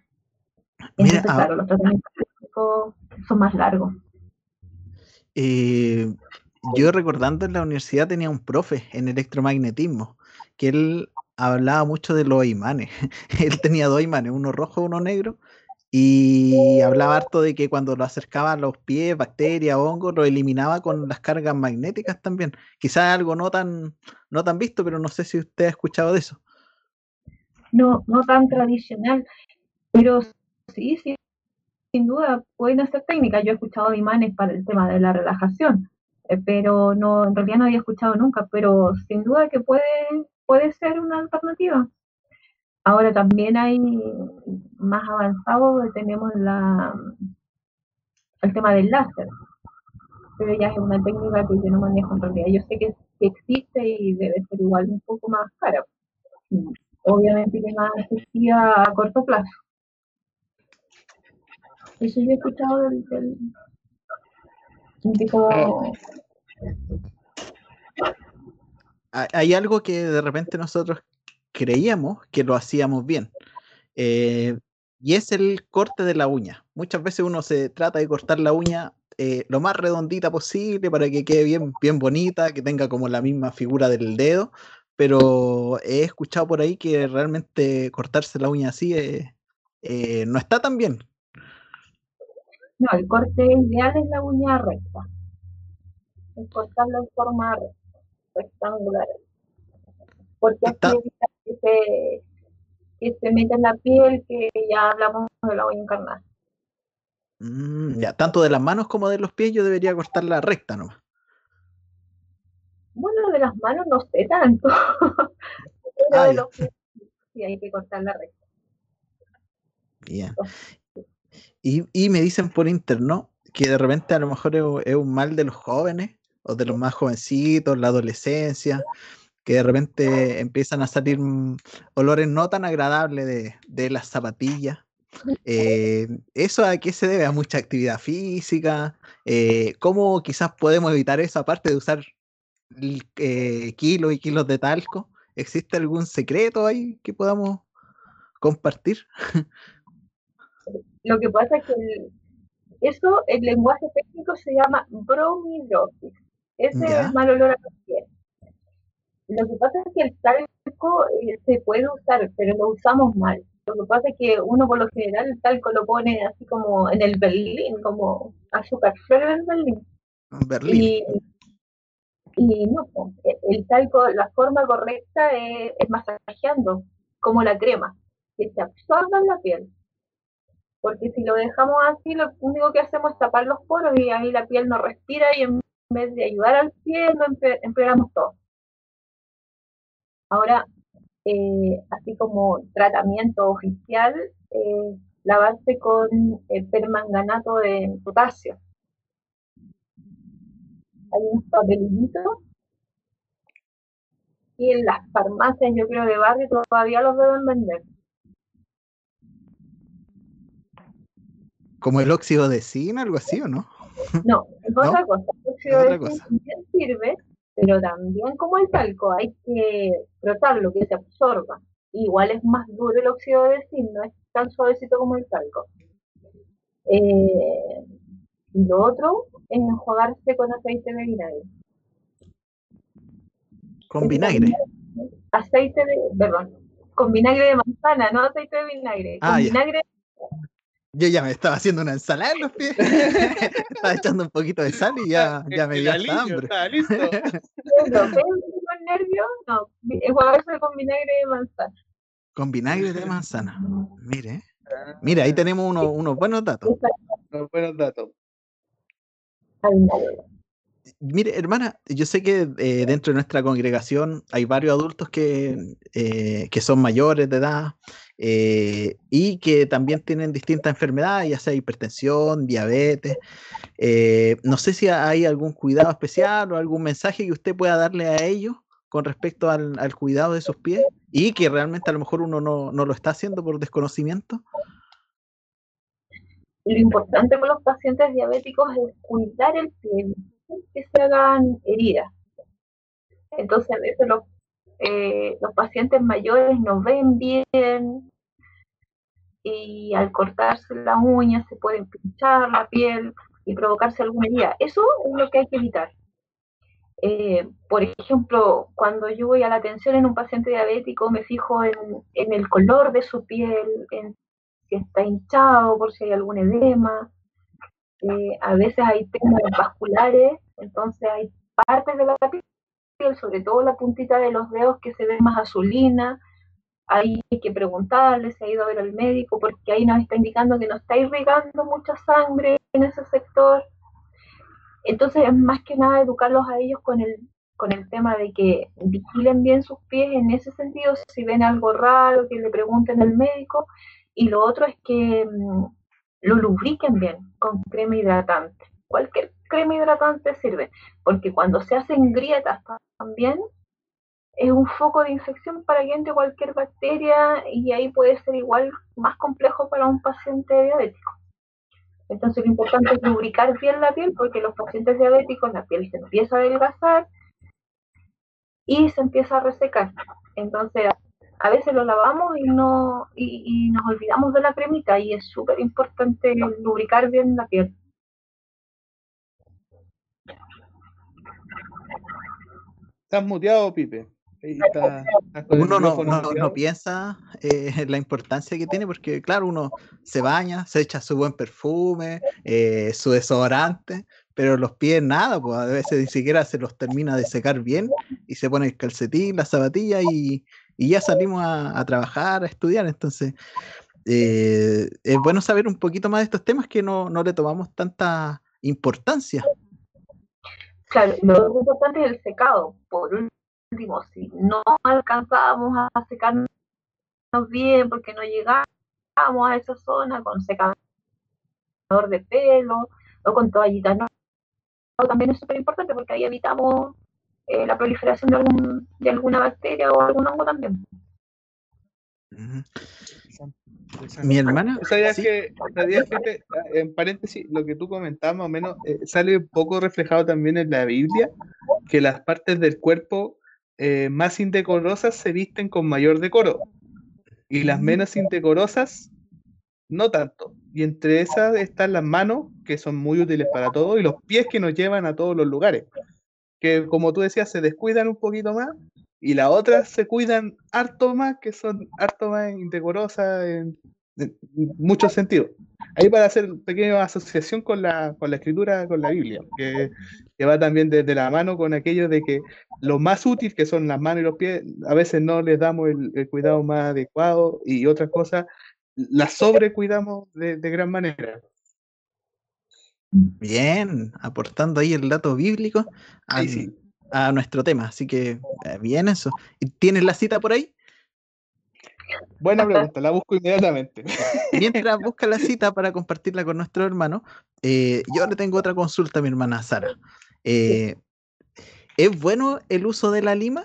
Entonces, claro, los tratamientos son más largos. Eh, yo recordando en la universidad tenía un profe en electromagnetismo, que él hablaba mucho de los imanes. él tenía dos imanes, uno rojo y uno negro, y hablaba harto de que cuando lo acercaba a los pies, bacterias, hongos, lo eliminaba con las cargas magnéticas también. Quizás algo no tan, no tan visto, pero no sé si usted ha escuchado de eso. No, no tan tradicional, pero sí, sí, sin duda pueden hacer técnicas. Yo he escuchado imanes para el tema de la relajación, eh, pero no, en realidad no había escuchado nunca, pero sin duda que puede, puede ser una alternativa. Ahora también hay más avanzado, tenemos la, el tema del láser, pero ya es una técnica que yo no manejo en realidad. Yo sé que, existe y debe ser igual un poco más cara. Obviamente tiene más necesidad a corto plazo Eso yo he escuchado del, ha- hay algo que de repente nosotros creíamos que lo hacíamos bien. eh, y es el corte de la uña. Muchas veces uno se trata de cortar la uña eh, lo más redondita posible para que quede bien, bien bonita, que tenga como la misma figura del dedo. Pero he escuchado por ahí que realmente cortarse la uña así eh, no está tan bien. No, el corte ideal es la uña recta. Es cortarla en forma recta, rectangular. Porque así evita que se, que se meta en la piel, que ya hablamos de la uña encarnada. Mm, ya, tanto de las manos como de los pies yo debería cortarla recta nomás. Bueno, de las manos no sé tanto. Pero Ah, de ya. los pies sí hay que cortarla recta. Ya. Y, y me dicen por interno que de repente a lo mejor es, es un mal de los jóvenes o de los más jovencitos, la adolescencia, que de repente empiezan a salir mm, olores no tan agradables de, de las zapatillas. Eh, ¿Eso a qué se debe? ¿A mucha actividad física? Eh, ¿Cómo quizás podemos evitar eso aparte de usar eh, kilos y kilos de talco? ¿Existe algún secreto ahí que podamos compartir? Lo que pasa es que el- eso, el lenguaje técnico se llama bromidrosis. Ese Ya. es mal olor a pies. Lo que pasa es que el talco eh, se puede usar, pero lo usamos mal. Lo que pasa es que uno por lo general el talco lo pone así como en el berlín, como azúcar flor en el berlín. Berlín. Y, y no, e- el talco, la forma correcta es, es masajeando, como la crema, que se absorba en la piel. Porque si lo dejamos así, lo único que hacemos es tapar los poros y ahí la piel no respira y en vez de ayudar al pie, empe- empeoramos todo. Ahora, eh, así como tratamiento oficial, eh, lavarse con eh, permanganato de potasio. Hay unos papelitos y en las farmacias, yo creo, de barrio todavía los deben vender. ¿Como el óxido de zinc, algo así o no? No, es ¿No? otra cosa. El óxido de zinc también sirve, pero también como el talco hay que frotarlo, que se absorba. Igual es más duro el óxido de zinc, no es tan suavecito como el talco. Eh, y lo otro es enjuagarse con aceite de vinagre. Con vinagre. Aceite de, perdón, con vinagre de manzana, no aceite de vinagre. Con Ah, ya. vinagre Yo ya me estaba haciendo una ensalada en los pies. estaba echando un poquito de sal y ya, ya me dio hasta alivio, hambre. está listo. negro, con nervio, no, enjuagarse con vinagre de manzana. Con vinagre de manzana. Mire, mira, ahí tenemos unos, unos buenos datos. Unos buenos datos. Mire, hermana, yo sé que eh, dentro de nuestra congregación hay varios adultos que, eh, que son mayores de edad eh, y que también tienen distintas enfermedades, ya sea hipertensión, diabetes. No sé si hay algún cuidado especial o algún mensaje que usted pueda darle a ellos con respecto al, al cuidado de sus pies y que realmente a lo mejor uno no, no lo está haciendo por desconocimiento. Lo importante con los pacientes diabéticos es cuidar el pie, que se hagan heridas. Entonces, a veces los, eh, los pacientes mayores no ven bien y al cortarse la uña se pueden pinchar la piel y provocarse alguna herida. Eso es lo que hay que evitar. Eh, por ejemplo, cuando yo voy a la atención en un paciente diabético, me fijo en, en el color de su piel, en si está hinchado, por si hay algún edema. Eh, a veces hay temas vasculares, entonces hay partes de la piel, sobre todo la puntita de los dedos, que se ve más azulina. Hay que preguntarle si ha ido a ver al médico, porque ahí nos está indicando que no está irrigando mucha sangre en ese sector. Entonces es más que nada educarlos a ellos con el, con el tema de que vigilen bien sus pies en ese sentido, si ven algo raro, que le pregunten al médico. Y lo otro es que mm, lo lubriquen bien con crema hidratante. Cualquier crema hidratante sirve, porque cuando se hacen grietas también es un foco de infección para que entre cualquier bacteria y ahí puede ser igual más complejo para un paciente diabético. Entonces lo importante es lubricar bien la piel porque los pacientes diabéticos la piel se empieza a adelgazar y se empieza a resecar. Entonces a veces lo lavamos y no y, nos olvidamos de la cremita y es súper importante lubricar bien la piel. Estás muteado, Pipe. uno no, piensa eh, la importancia que tiene porque, claro, uno se baña, se echa su buen perfume, eh, su desodorante, pero los pies nada, pues a veces ni siquiera se los termina de secar bien y se pone el calcetín, la zapatilla y, ya salimos a, trabajar, a estudiar. Entonces, eh, es bueno saber un poquito más de estos temas que no, no le tomamos tanta importancia. Claro, lo importante es el secado, por si no alcanzábamos a secarnos bien porque no llegábamos a esa zona con secador de pelo o con toallitas, no, también es súper importante porque ahí evitamos eh, la proliferación de, algún, de alguna bacteria o algún hongo también. Mi hermana. ¿Sabías que, en paréntesis, lo que tú comentabas más o menos eh, sale un poco reflejado también en la Biblia, que las partes del cuerpo eh, más indecorosas se visten con mayor decoro y las mm. menos indecorosas no tanto. Y entre esas están las manos, que son muy útiles para todo, y los pies que nos llevan a todos los lugares, que como tú decías, se descuidan un poquito más, y las otras se cuidan harto más, que son harto más indecorosas en, muchos sentidos. Ahí para hacer pequeña asociación con la, con la escritura, con la Biblia, que, que va también desde la mano con aquello de que lo más útil, que son las manos y los pies, a veces no les damos el, cuidado más adecuado y otras cosas las sobrecuidamos de, de gran manera. Bien, aportando ahí el dato bíblico a nuestro tema, así que eh, bien eso. ¿Tienes la cita por ahí? Buena pregunta, la busco inmediatamente. Mientras busca la cita para compartirla con nuestro hermano, eh, yo le tengo otra consulta a mi hermana Sara. Eh, ¿Es bueno el uso de la lima?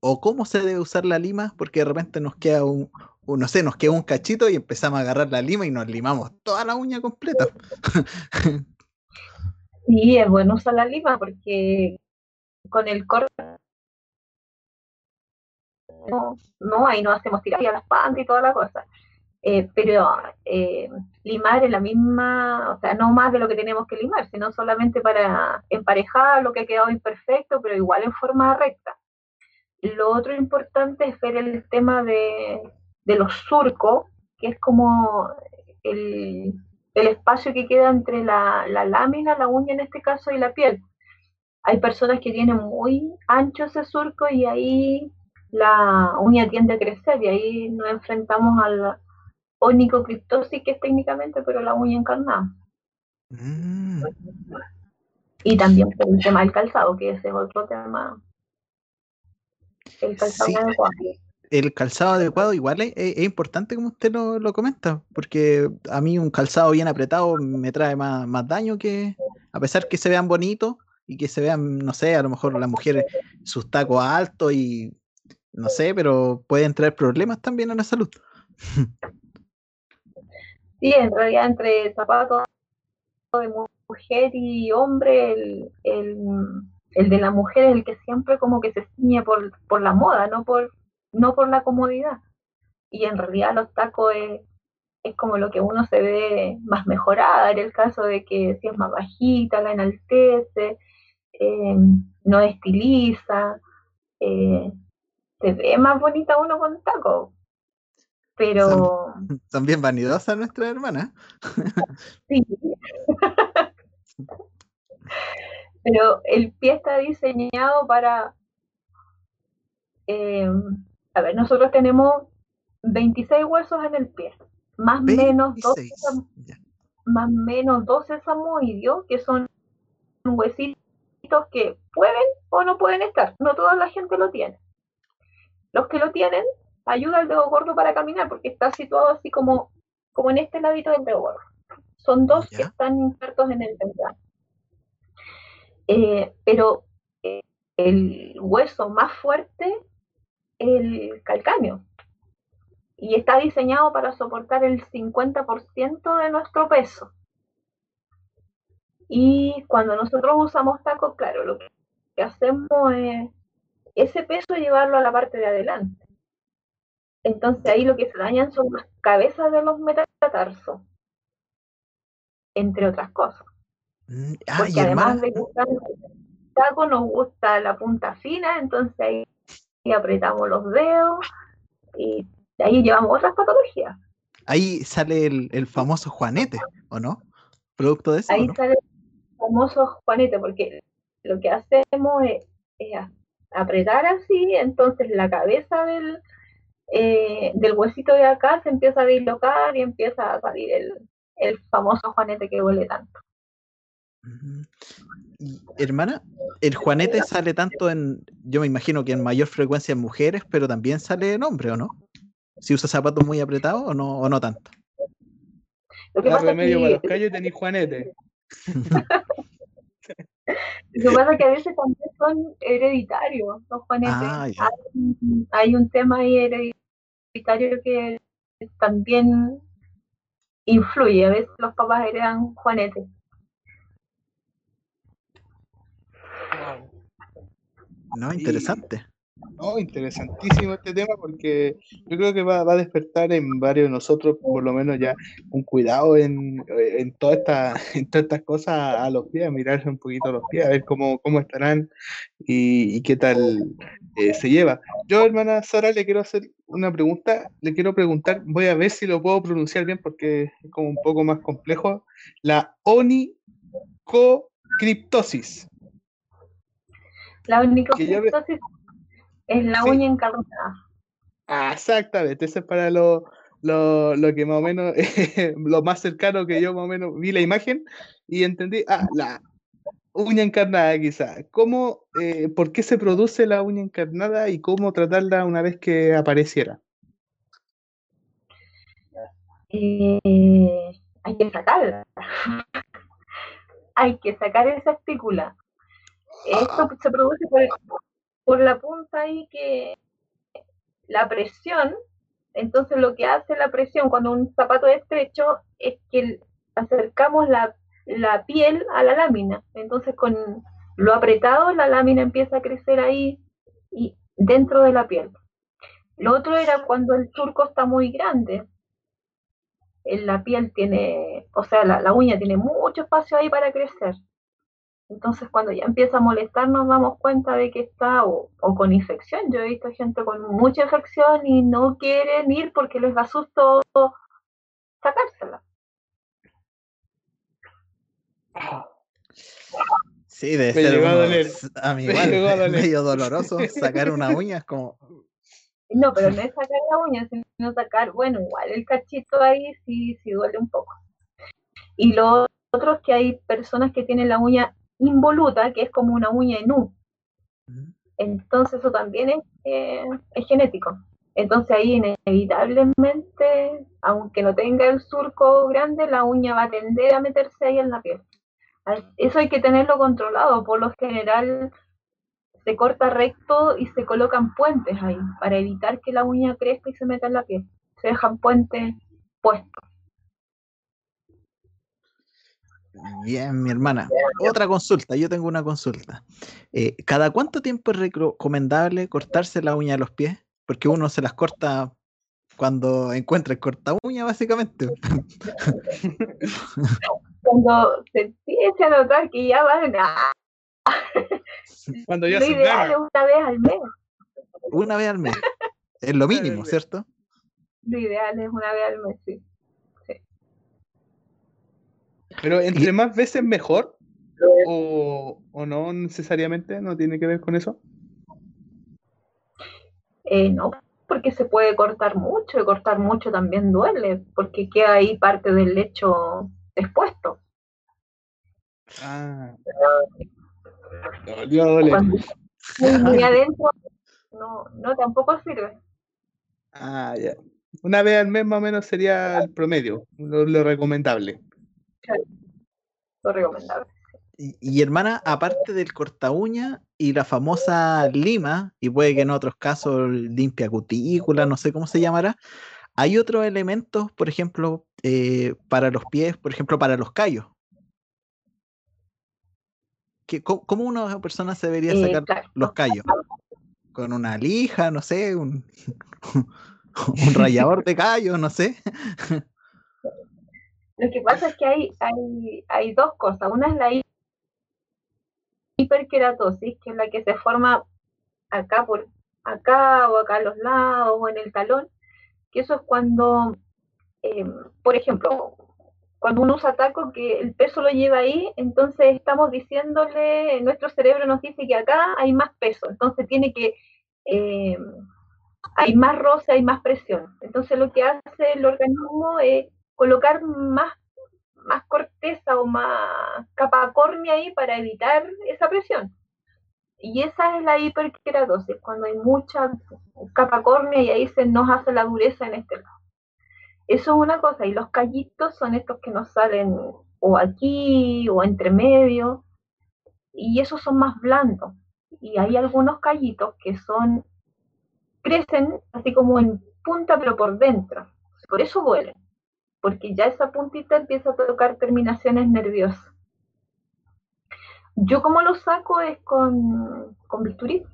¿O cómo se debe usar la lima? Porque de repente nos queda un, no sé, nos queda un cachito y empezamos a agarrar la lima y nos limamos toda la uña completa. Sí, es bueno usar la lima porque con el corte no, no, ahí no hacemos tirar a las pantas y toda la cosa. Eh, pero eh, limar es la misma, o sea, no más de lo que tenemos que limar, sino solamente para emparejar lo que ha quedado imperfecto, pero igual en forma recta. Lo otro importante es ver el tema de, los surcos, que es como el, espacio que queda entre la, lámina, la uña en este caso, y la piel. Hay personas que tienen muy ancho ese surco y ahí la uña tiende a crecer y ahí nos enfrentamos al onicocriptosis, que es técnicamente, pero la uña encarnada. Mm. Y también por el tema del calzado, que ese es otro tema. El calzado adecuado. El calzado adecuado igual es, importante como usted lo, comenta, porque a mí un calzado bien apretado me trae más, más daño que, a pesar que se vean bonitos y que se vean, no sé, a lo mejor las mujeres sus tacos altos y no sé, pero pueden traer problemas también a la salud. Sí, en realidad entre zapatos de mujer y hombre, el, de la mujer es el que siempre como que se ciñe por, por la moda, no por, no por la comodidad. Y en realidad los tacos es, es como lo que uno se ve más mejorada, en el caso de que si es más bajita, la enaltece, eh, no estiliza, eh, se ve más bonita uno con taco. Pero. Son, bien vanidosas nuestras hermanas. sí. Pero el pie está diseñado para. Eh, a ver, nosotros tenemos 26 huesos en el pie, más o menos 12, más menos 12 samoidios, que son huesitos que pueden o no pueden estar. No toda la gente lo tiene. Los que lo tienen, ayuda al dedo gordo para caminar porque está situado así como, como en este ladito del dedo gordo. Son dos que están insertos en el ventral. Eh, pero eh, el hueso más fuerte el calcáneo y está diseñado para soportar el 50% de nuestro peso. Y cuando nosotros usamos tacos, claro, lo que hacemos es ese peso llevarlo a la parte de adelante. Entonces ahí lo que se dañan son las cabezas de los metatarsos, entre otras cosas. Mm, ah, Porque y además hermana, de gustar el taco, nos gusta la punta fina, entonces ahí apretamos los dedos y de ahí llevamos otras patologías. ahí sale el, el famoso Juanete, ¿o no? Producto de eso, ¿o Ahí ¿no? sale el famoso juanete, porque lo que hacemos es, apretar así, entonces la cabeza del, eh, del huesito de acá se empieza a dislocar y empieza a salir el, el famoso juanete que huele tanto. Y, hermana, el Juanete sale tanto en, yo me imagino que en mayor frecuencia en mujeres, pero también sale en hombres, ¿o no? Si usa zapatos muy apretados o no, o no tanto. Lo que Da pasa es remedio para los que, callos tenéis Juanete. Lo que pasa es que a veces también son hereditarios los juanetes. Ah. Hay, un- hay un tema ahí hereditario que también influye. A veces los papás heredan juanetes. No, interesante. No, interesantísimo este tema porque yo creo que va, va a despertar en varios de nosotros, por lo menos ya, un cuidado en, en, toda esta, en todas estas cosas a los pies, a mirarse un poquito a los pies, a ver cómo, cómo estarán y, y qué tal eh, se lleva. Yo, hermana Sara, le quiero hacer una pregunta, le quiero preguntar, voy a ver si lo puedo pronunciar bien porque es como un poco más complejo, la onicocriptosis. La ve- es la Sí. uña encarnada. Ah, exactamente, eso es para lo, lo, lo que más o menos, lo más cercano que yo más o menos vi la imagen y entendí, ah, la uña encarnada quizá. ¿Cómo, eh, por qué se produce la uña encarnada y cómo tratarla una vez que apareciera? Eh, hay que sacarla. hay que sacar esa espícula. Esto se produce por, por la punta ahí que la presión, entonces lo que hace la presión cuando un zapato es estrecho es que acercamos la, la piel a la lámina. Entonces con lo apretado la lámina empieza a crecer ahí y dentro de la piel. Lo otro era cuando el surco está muy grande. La piel tiene, o sea, la uña tiene mucho espacio ahí para crecer. Entonces, cuando ya empieza a molestar, nos damos cuenta de que está o, o, con infección. Yo he visto gente con mucha infección y no quieren ir porque les da susto sacársela. Sí, debe Me ser a uno- doler. a mí igual, llegó a doler. medio doloroso sacar una uña, es como, No, pero no es sacar la uña, sino sacar, bueno, igual el cachito ahí sí, sí duele un poco. Y lo otro es que hay personas que tienen la uña involuta, que es como una uña en U. Entonces eso también es, eh, es genético. Entonces ahí inevitablemente, aunque no tenga el surco grande, la uña va a tender a meterse ahí en la piel. Eso hay que tenerlo controlado. Por lo general se corta recto y se colocan puentes ahí para evitar que la uña crezca y se meta en la piel. Se dejan puentes puestos. Bien, mi hermana. Otra consulta, yo tengo una consulta. Eh, ¿cada cuánto tiempo es recomendable cortarse la uña de los pies? Porque uno se las corta cuando encuentra el corta uña, básicamente. Cuando se empiece a notar que ya van a... Cuando ya Lo se ideal es una vez al mes. Una vez al mes. Es lo mínimo. ¿cierto? Lo ideal es una vez al mes, sí. Pero entre más veces mejor, o, o no necesariamente, no tiene que ver con eso. Eh, no, porque se puede cortar mucho y cortar mucho también duele, porque queda ahí parte del lecho expuesto. Ah. Dolió. Cuando muy, muy adentro, no, no tampoco sirve. Ah, ya. Una vez al mes más o menos sería el promedio, lo, lo recomendable. Lo recomendable. Y, y, hermana, aparte del corta uña y la famosa lima, y puede que en otros casos limpia cutícula, no sé cómo se llamará, hay otros elementos, por ejemplo, eh, para los pies, por ejemplo, para los callos. ¿qué- cómo, cómo una persona se debería Eh, sacar claro. los callos? ¿Con una lija, no sé, un, un rallador de callos, no sé? Lo que pasa es que hay, hay, hay dos cosas. Una es la hi- hiperkeratosis, que es la que se forma acá por acá o acá a los lados o en el talón, que eso es cuando, eh, por ejemplo, cuando uno usa taco que el peso lo lleva ahí, entonces estamos diciéndole, nuestro cerebro nos dice que acá hay más peso, entonces tiene que, eh, hay más roce, hay más presión. Entonces lo que hace el organismo es colocar más, más corteza o más capa córnea ahí para evitar esa presión. Y esa es la hiperkeratosis, cuando hay mucha capa córnea y ahí se nos hace la dureza en este lado. Eso es una cosa, y los callitos son estos que nos salen o aquí o entre medio, y esos son más blandos. Y hay algunos callitos que son, crecen así como en punta pero por dentro, por eso duelen, porque ya esa puntita empieza a tocar terminaciones nerviosas. Yo como lo saco es con, con bisturí,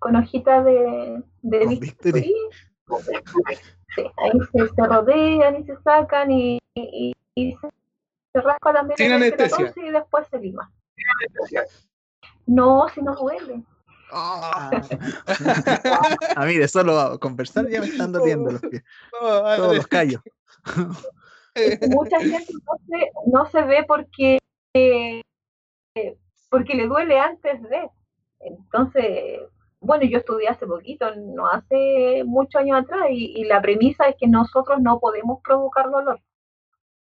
con hojita de, de Con bisturí. Sí, ahí se, se rodean y se sacan y, y, y se, se raspa también Sin el anestesia. y después se lima. No, si no duele. Ah, mire, solo conversar ya me están doliendo los pies, No, todos los callos. Mucha gente no se, no se ve porque, eh, porque le duele antes de. Entonces, bueno, yo estudié hace poquito, no hace muchos años atrás, y, y la premisa es que nosotros no podemos provocar dolor.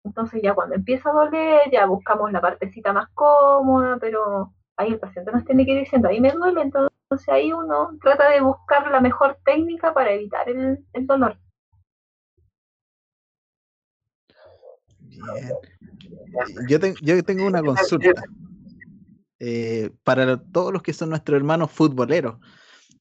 Entonces ya cuando empieza a doler, ya buscamos la partecita más cómoda, pero ahí el paciente nos tiene que ir diciendo, ahí me duele, entonces ahí uno trata de buscar la mejor técnica para evitar el, el dolor. Yo, ten- yo tengo una consulta. Eh, para todos los que son nuestros hermanos futboleros,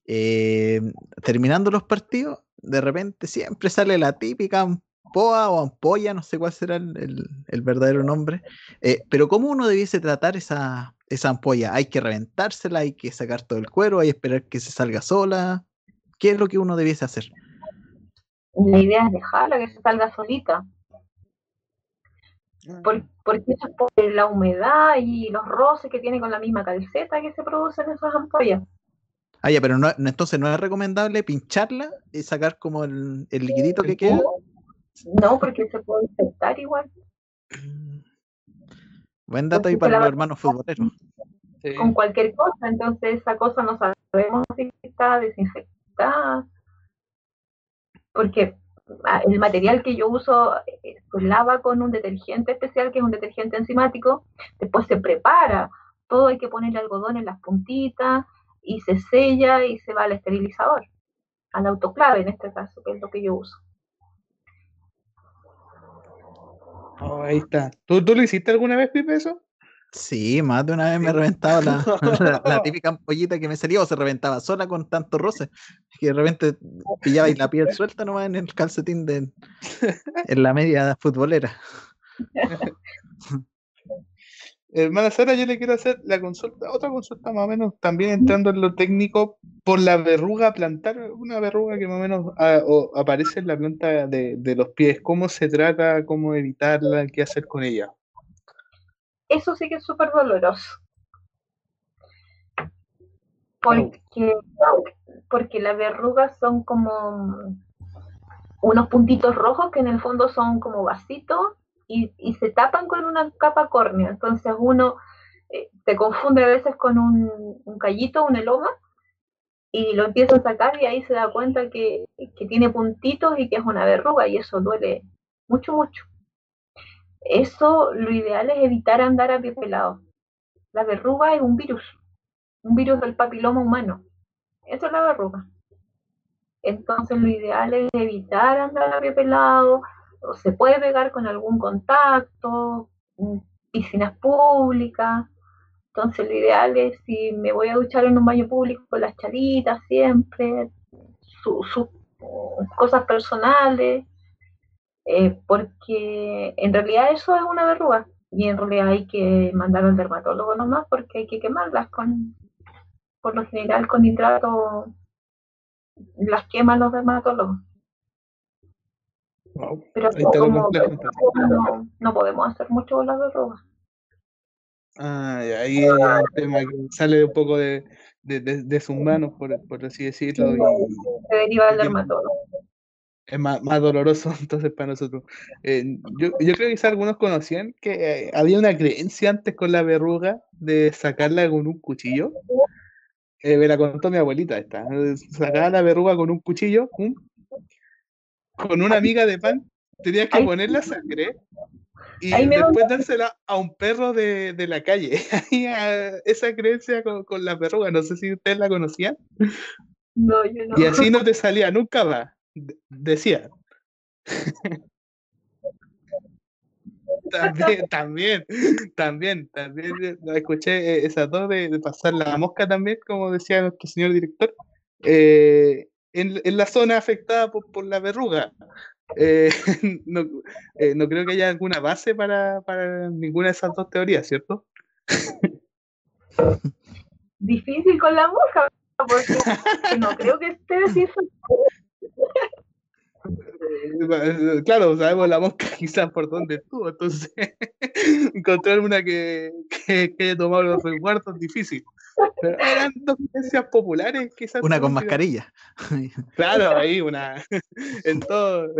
eh, terminando los partidos, de repente siempre sale la típica ampoa o ampolla, no sé cuál será el, verdadero nombre, eh, pero ¿cómo uno debiese tratar esa, esa ampolla? ¿Hay que reventársela? ¿Hay que sacar todo el cuero? ¿Hay que esperar que se salga sola? ¿Qué es lo que uno debiese hacer? La idea es dejarla que se salga solita. Por- porque eso es por la humedad y los roces que tiene con la misma calceta que se producen esas ampollas. Ah, ya, pero no, entonces no es recomendable pincharla y sacar como el, el liquidito que queda. No, porque se puede infectar igual. Buen dato ahí para los hermanos futboleros. Sí. con cualquier cosa, entonces esa cosa no sabemos si está desinfectada, porque el material que yo uso eh, se lava con un detergente especial, que es un detergente enzimático, después se prepara, todo hay que ponerle algodón en las puntitas, y se sella y se va al esterilizador, al autoclave en este caso, que es lo que yo uso. Oh, ahí está. ¿Tú, ¿Tú lo hiciste alguna vez, Pipe, eso? Sí, más de una vez me reventaba la, la- la típica ampollita que me salía o se reventaba sola con tanto roce que de repente pillaba y la piel suelta nomás en el calcetín de, en la media futbolera. Hermana Sara, yo le quiero hacer la consulta, otra consulta más o menos, también entrando en lo técnico, por la verruga plantar, una verruga que más o menos ah, o aparece en la planta de, de los pies. ¿Cómo se trata? ¿Cómo evitarla? ¿Qué hacer con ella? Eso sí que es súper doloroso. Porque, porque las verrugas son como unos puntitos rojos que en el fondo son como vasitos y, se tapan con una capa córnea. Entonces uno eh, se confunde a veces con un, un callito, un eloma, y lo empieza a sacar y ahí se da cuenta que, que tiene puntitos y que es una verruga y eso duele mucho, mucho. Eso lo ideal es evitar andar a pie pelado. La verruga es un virus, un virus del papiloma humano. Eso es la verruga. Entonces lo ideal es evitar andar a pie pelado, o se puede pegar con algún contacto, mm, piscinas públicas. Entonces lo ideal es si me voy a duchar en un baño público con las chalitas siempre, sus su, cosas personales, eh, porque en realidad eso es una verruga. y en realidad hay que mandar al dermatólogo nomás porque hay que quemarlas con, por lo general con nitrato, las queman los dermatólogos. Pero como, no, no, podemos hacer mucho con las verrugas. Ah, ahí es un tema que sale un poco de, de, de, sus manos, por, por así decirlo. se deriva al dermatólogo es más, más, doloroso entonces para nosotros. Eh, yo, yo, creo que quizás algunos conocían que eh, había una creencia antes con la verruga de sacarla con un cuchillo. Eh, me la contó mi abuelita esta. Sacaba la verruga con un cuchillo, con una miga de pan, tenías que poner la sangre y después dársela a un perro de, de la calle. esa creencia con, con la verruga, no sé si ustedes la conocían. No, yo no. Y así no te salía nunca va decía. también, también, también, también escuché eh, esas dos de, pasar la mosca también, como decía nuestro señor director, eh, en, en, la zona afectada por, por la verruga. Eh, no, no, creo que haya alguna base para, para, ninguna de esas dos teorías, ¿cierto? Difícil con la mosca, porque no creo que esté así Claro, sabemos la mosca quizás por dónde estuvo, entonces encontrar una que, que, haya tomado los resguardos difícil. Pero eran dos creencias populares, quizás. Una con mascarilla. Claro, ahí una. En todo.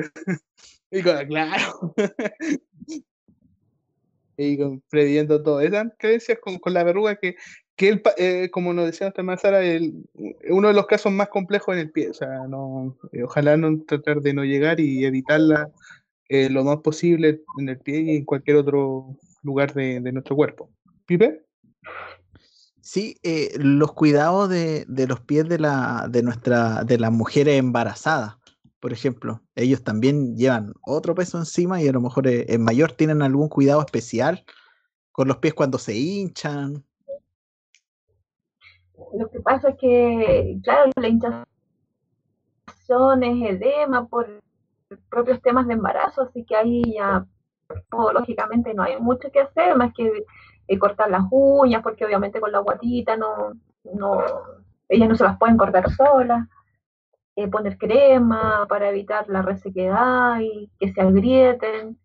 Y con, claro. Y con, todo. Eran creencias con, con la verruga que que él, eh, como nos decía Sara, el, uno de los casos más complejos en el pie. O sea, no, eh, ojalá no tratar de no llegar y evitarla eh, lo más posible en el pie y en cualquier otro lugar de, nuestro cuerpo. ¿Pipe? Sí, los cuidados de, de, los pies de la, de nuestra, de las mujeres embarazadas, por ejemplo, ellos también llevan otro peso encima y a lo mejor en mayor tienen algún cuidado especial con los pies cuando se hinchan lo que pasa es que, claro, la hinchazón es edema por propios temas de embarazo, así que ahí ya lógicamente no hay mucho que hacer más que eh, cortar las uñas, porque obviamente con la guatita no, no, ellas no se las pueden cortar solas, eh, poner crema para evitar la resequedad y que se agrieten,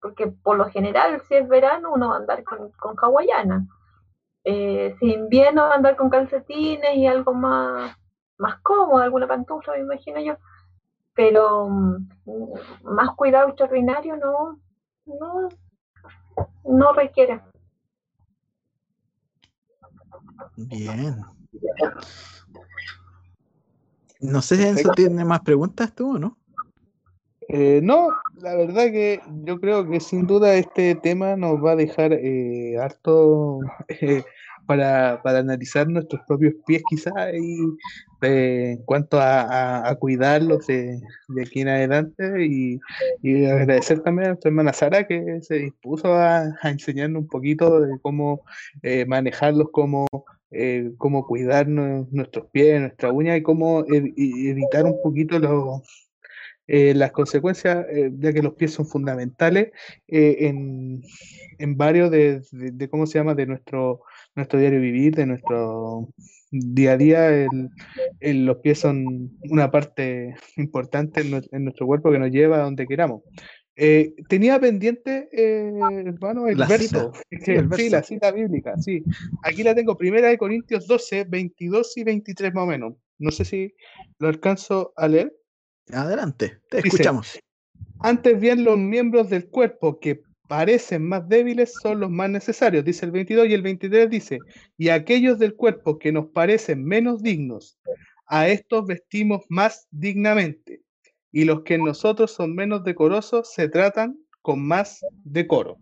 porque por lo general si es verano uno va a andar con, con hawaiana eh, si invierno andar con calcetines y algo más, más cómodo, alguna pantufla, me imagino yo. Pero mm, más cuidado extraordinario no, no, no requiere. Bien. No sé si eso tiene más preguntas tú o no. Eh, no, la verdad que yo creo que sin duda este tema nos va a dejar eh, harto eh, para, para, analizar nuestros propios pies quizás y en cuanto a, a, cuidarlos de, de, aquí en adelante y, y, agradecer también a nuestra hermana Sara que se dispuso a, a enseñarnos un poquito de cómo manejarlos, cómo cómo cuidar nuestros pies, nuestra uña y cómo evitar un poquito los, eh, las consecuencias, eh, ya que los pies son fundamentales eh, en, en, varios de, de, cómo se llama, de nuestro, nuestro diario vivir, de nuestro día a día, el, el, los pies son una parte importante en, en, nuestro cuerpo que nos lleva a donde queramos. tenía pendiente, hermano, el la verso, cita. Sí, el sí, la cita bíblica, sí. Aquí la tengo, primera de Corintios 12, 22 y 23 más o menos. No sé si lo alcanzo a leer. Adelante, te Dice, escuchamos. Antes bien los miembros del cuerpo que parecen más débiles son los más necesarios, dice el 22 y el 23 dice, y aquellos del cuerpo que nos parecen menos dignos, a estos vestimos más dignamente, y los que en nosotros son menos decorosos se tratan con más decoro.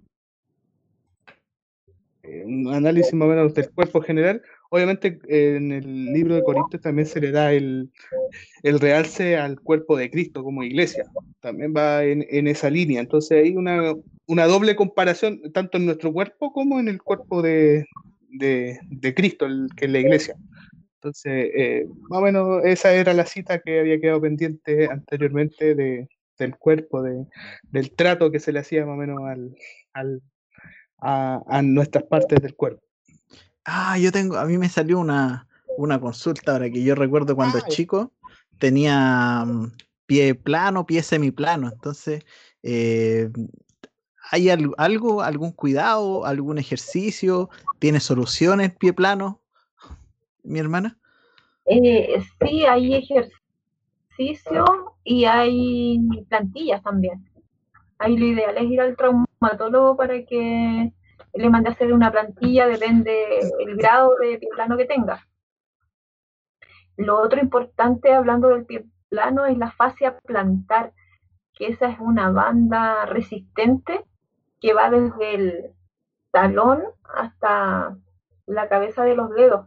Eh, un análisis más o menos del cuerpo general, Obviamente en el libro de Corintios también se le da el, el realce al cuerpo de Cristo como iglesia, también va en, en esa línea. Entonces hay una, una, doble comparación tanto en nuestro cuerpo como en el cuerpo de, de, Cristo, que es la iglesia. Entonces, eh, más o menos esa era la cita que había quedado pendiente anteriormente de, del cuerpo, de, del trato que se le hacía más o menos al, al, a nuestras partes del cuerpo. Ah, yo tengo, a mí me salió una, una consulta ahora que yo recuerdo cuando chico tenía mm, pie plano, pie semiplano. Entonces, eh, ¿hay al- algo, algún cuidado, algún ejercicio? ¿Tiene solución el pie plano, mi hermana? Eh, sí, hay ejercicio y hay plantillas también. Ahí lo ideal es ir al traumatólogo para que le mande a hacer una plantilla, depende el grado de pie plano que tenga. Lo otro importante, hablando del pie plano, es la fascia plantar, que esa es una banda resistente que va desde el talón hasta la cabeza de los dedos.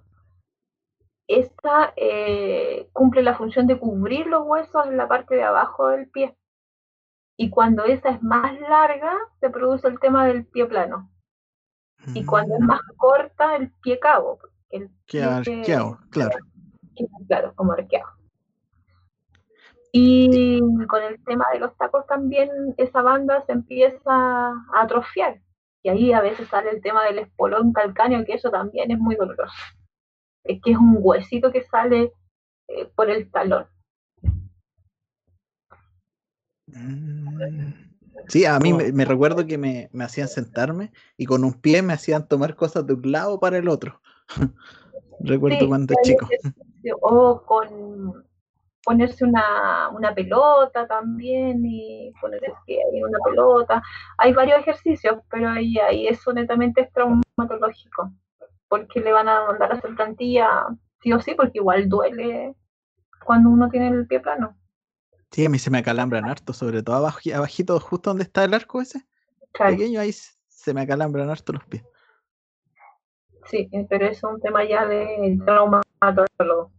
Esta eh, cumple la función de cubrir los huesos en la parte de abajo del pie. Y cuando esa es más larga, se produce el tema del pie plano. Y cuando es más corta, el pie cabo. El qué pie- arqueado, claro. Claro, como arqueado. Y con el tema de los tacos también esa banda se empieza a atrofiar. Y ahí a veces sale el tema del espolón calcáneo, que eso también es muy doloroso. Es que es un huesito que sale eh, por el talón. Mm. Sí, a mí me, me recuerdo que me, me hacían sentarme y con un pie me hacían tomar cosas de un lado para el otro. Recuerdo Sí, cuando chico. O con ponerse una, una pelota también y poner el pie en una pelota. Hay varios ejercicios, pero ahí, ahí eso netamente es traumatológico, porque le van a mandar a hacer plantilla sí o sí, porque igual duele cuando uno tiene el pie plano. Sí, a mí se me acalambran harto, sobre todo abajo, abajito, justo donde está el arco ese, Claro, pequeño, ahí se me acalambran harto los pies. sí, eh, pero es un tema ya de traumatólogo.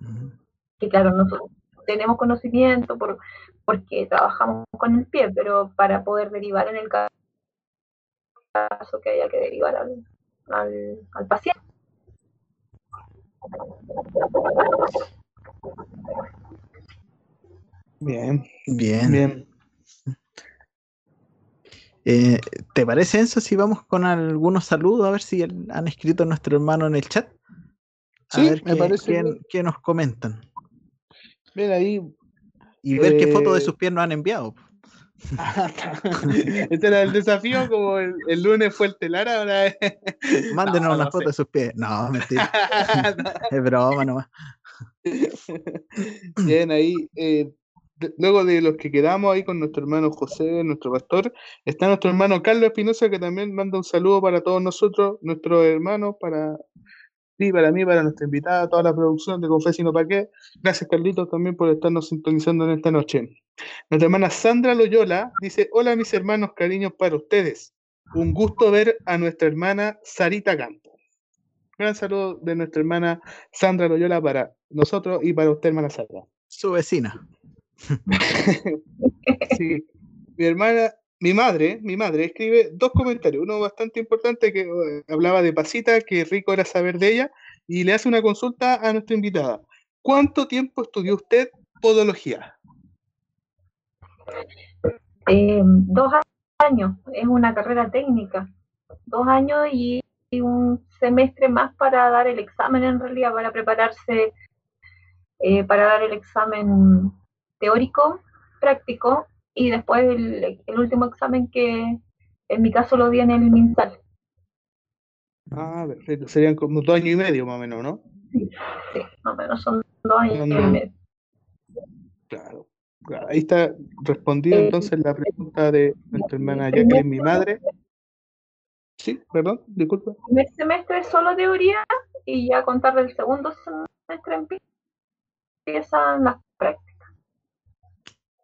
Mm. que claro, nosotros tenemos conocimiento por, porque trabajamos con el pie, pero para poder derivar en el ca- caso que haya que derivar al, al, al paciente. Bien, Bien. bien. Eh, ¿te parece, Enzo, si vamos con algunos saludos? A ver si el- han escrito nuestro hermano en el chat. A Sí, ver me qué, parece qué nos comentan. Bien ahí. Y ver qué fotos de Eh, sus pies nos han enviado. este era el desafío, como el, el lunes fue el telar, ahora es... Mándenos No, una no foto sé. de sus pies. No, mentira. es broma nomás. Bien, ahí, eh, de- luego de los que quedamos ahí con nuestro hermano José, nuestro pastor, está nuestro hermano Carlos Espinosa, que también manda un saludo para todos nosotros, nuestros hermanos, para ti, para mí, para nuestra invitada, toda la producción de Confes y qué. Gracias, Carlitos, también por estarnos sintonizando en esta noche. Nuestra hermana Sandra Loyola dice, hola mis hermanos, cariños para ustedes. Un gusto ver a nuestra hermana Sarita Campo. Gran saludo de nuestra hermana Sandra Loyola para nosotros y para usted, hermana Sandra. Su vecina. Sí. Mi hermana, mi madre, mi madre escribe dos comentarios. Uno bastante importante que eh, hablaba de Pasita, que rico era saber de ella, y le hace una consulta a nuestra invitada. ¿Cuánto tiempo estudió usted podología? Eh, dos años, es una carrera técnica, dos años y, y un semestre más para dar el examen en realidad, para prepararse eh, para dar el examen teórico, práctico, y después el, el último examen que en mi caso lo di en el MinSal. Ah, perfecto. Serían como dos años y medio más o menos, ¿no? Sí, más o menos son dos años y medio. Claro. Ahí está respondida Eh, entonces la pregunta de nuestra hermana Jacqueline, mi madre. Sí, perdón, disculpa. El primer semestre es solo teoría y ya a contar del segundo semestre empiezan las prácticas.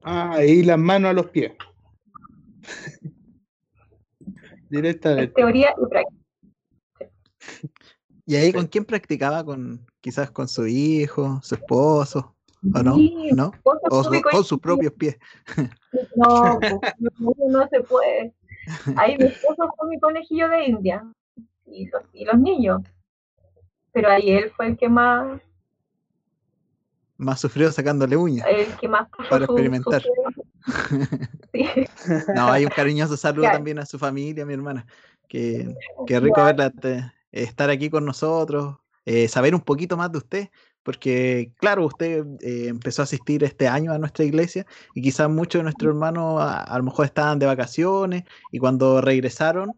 Ah, y las manos a los pies. Es Directamente. teoría y práctica. ¿Y ahí con quién practicaba? ¿Con quizás con su hijo, su esposo? ¿O no? Sí, ¿No? O su- con sus propios pies. No, pues, no, no se puede. Ahí mi esposo fue mi conejillo de India y los, y los niños. Pero ahí él fue el que más, Más sufrido sacándole uñas. el que más puso Para experimentar. sí. No, hay un cariñoso saludo también a su familia, mi hermana. Que, qué rico verla te- estar aquí con nosotros, eh, saber un poquito más de usted, porque claro, usted eh, empezó a asistir este año a nuestra iglesia y quizás muchos de nuestros hermanos a, a lo mejor estaban de vacaciones y cuando regresaron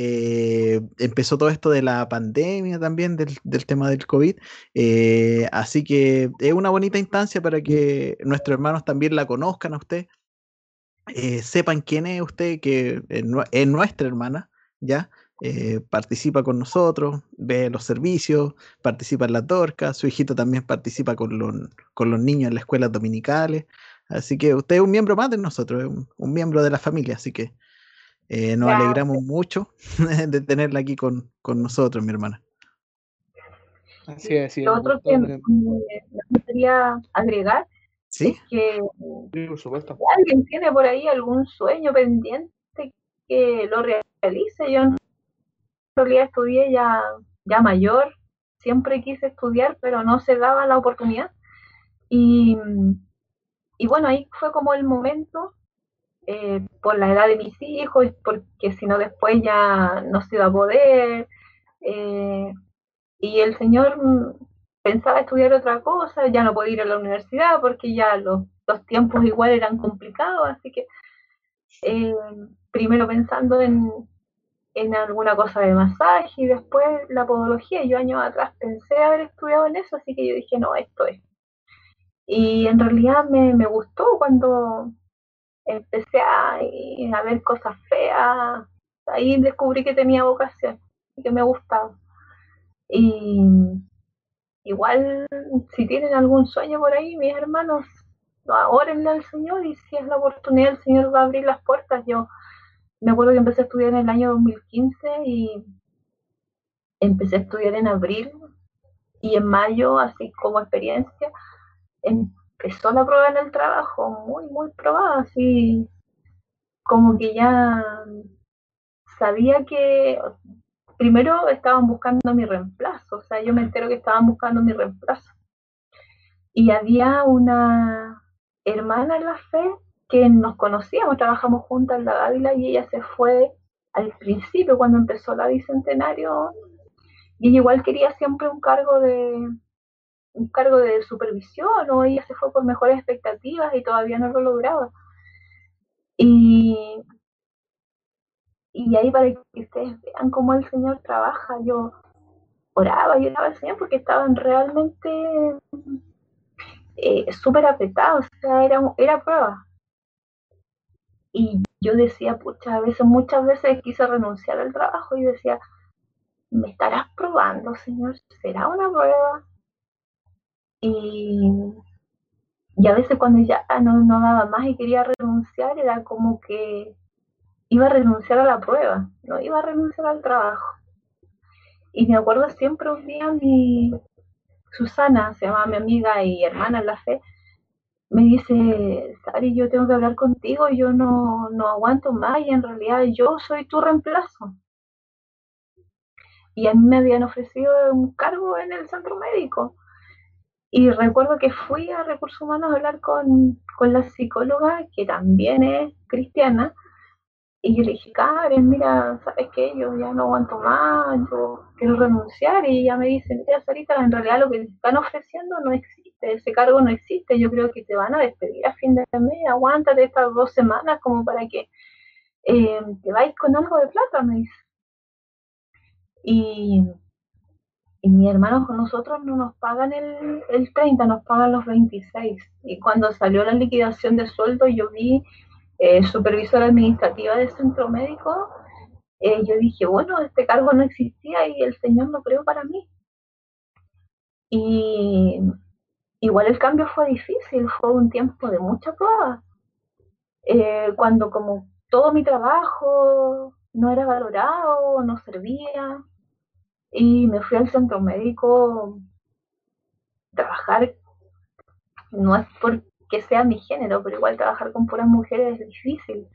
eh, empezó todo esto de la pandemia también, del, del tema del COVID. eh, así que es una bonita instancia para que nuestros hermanos también la conozcan a usted eh, sepan quién es usted, que es, nue- es nuestra hermana, ¿ya? Participa con nosotros, ve los servicios, participa en la torca, su hijito también participa con los, con los niños en las escuelas dominicales, así que usted es un miembro más de nosotros, un, un miembro de la familia, así que eh, nos Gracias. alegramos mucho de tenerla aquí con, con nosotros, mi hermana. Así es, es. Lo otro que me gustaría agregar ¿Sí? es que sí, por supuesto. si alguien tiene por ahí algún sueño pendiente que lo realice. Yo en realidad estudié ya, ya mayor, siempre quise estudiar, pero no se daba la oportunidad. Y, y bueno, ahí fue como el momento, eh, por la edad de mis hijos, porque si no después ya no se iba a poder. eh, y el Señor pensaba estudiar otra cosa, ya no podía ir a la universidad porque ya los, los tiempos igual eran complicados, así que eh, primero pensando en, en alguna cosa de masaje y después la podología. Yo años atrás pensé haber estudiado en eso, así que yo dije, no, esto es. Y en realidad me, me gustó cuando empecé a, a ver cosas feas, ahí descubrí que tenía vocación y que me gustaba. Y igual, si tienen algún sueño por ahí, mis hermanos, orenle al Señor y si es la oportunidad, el Señor va a abrir las puertas. Yo me acuerdo que empecé a estudiar en el año 2015 y empecé a estudiar en abril y en mayo, así como experiencia, empezó la prueba en el trabajo, muy, muy probada, así como que ya sabía que primero estaban buscando mi reemplazo, o sea, yo me entero que estaban buscando mi reemplazo. Y había una hermana en la fe que nos conocíamos, trabajamos juntas en la Dávila y ella se fue al principio cuando empezó la bicentenario y ella igual quería siempre un cargo de un cargo de supervisión o ella se fue por mejores expectativas y todavía no lo lograba. Y, y ahí para que ustedes vean cómo el Señor trabaja, yo oraba y oraba al Señor porque estaban realmente eh, súper apretados, o sea, era, era prueba. Y yo decía, pucha, a veces, muchas veces quise renunciar al trabajo y decía, ¿me estarás probando, Señor? ¿Será una prueba? Y, y a veces cuando ya no, no daba más y quería renunciar, era como que iba a renunciar a la prueba, no iba a renunciar al trabajo. Y me acuerdo siempre un día mi Susana, se llamaba mi amiga y hermana en la fe, me dice, Sari, yo tengo que hablar contigo, yo no, no aguanto más y en realidad yo soy tu reemplazo. Y a mí me habían ofrecido un cargo en el centro médico. Y recuerdo que fui a Recursos Humanos a hablar con, con la psicóloga, que también es cristiana, y yo le dije, Karen, mira, ¿sabes qué? Yo ya no aguanto más, yo quiero renunciar. Y ella me dice, mira, Sarita, en realidad lo que te están ofreciendo no existe, ese cargo no existe, yo creo que te van a despedir a fin de mes, aguántate estas dos semanas como para que eh, te vayas con algo de plata, me dice. Y, y mis hermanos con nosotros no nos pagan el, el 30, nos pagan los 26. Y cuando salió la liquidación de sueldo, yo vi eh, supervisora administrativa del centro médico, eh, yo dije, bueno, este cargo no existía y el Señor lo creó para mí. Y igual el cambio fue difícil, fue un tiempo de mucha prueba. Eh, cuando como todo mi trabajo no era valorado, no servía, y me fui al centro médico trabajar, no es porque sea mi género, pero igual trabajar con puras mujeres es difícil.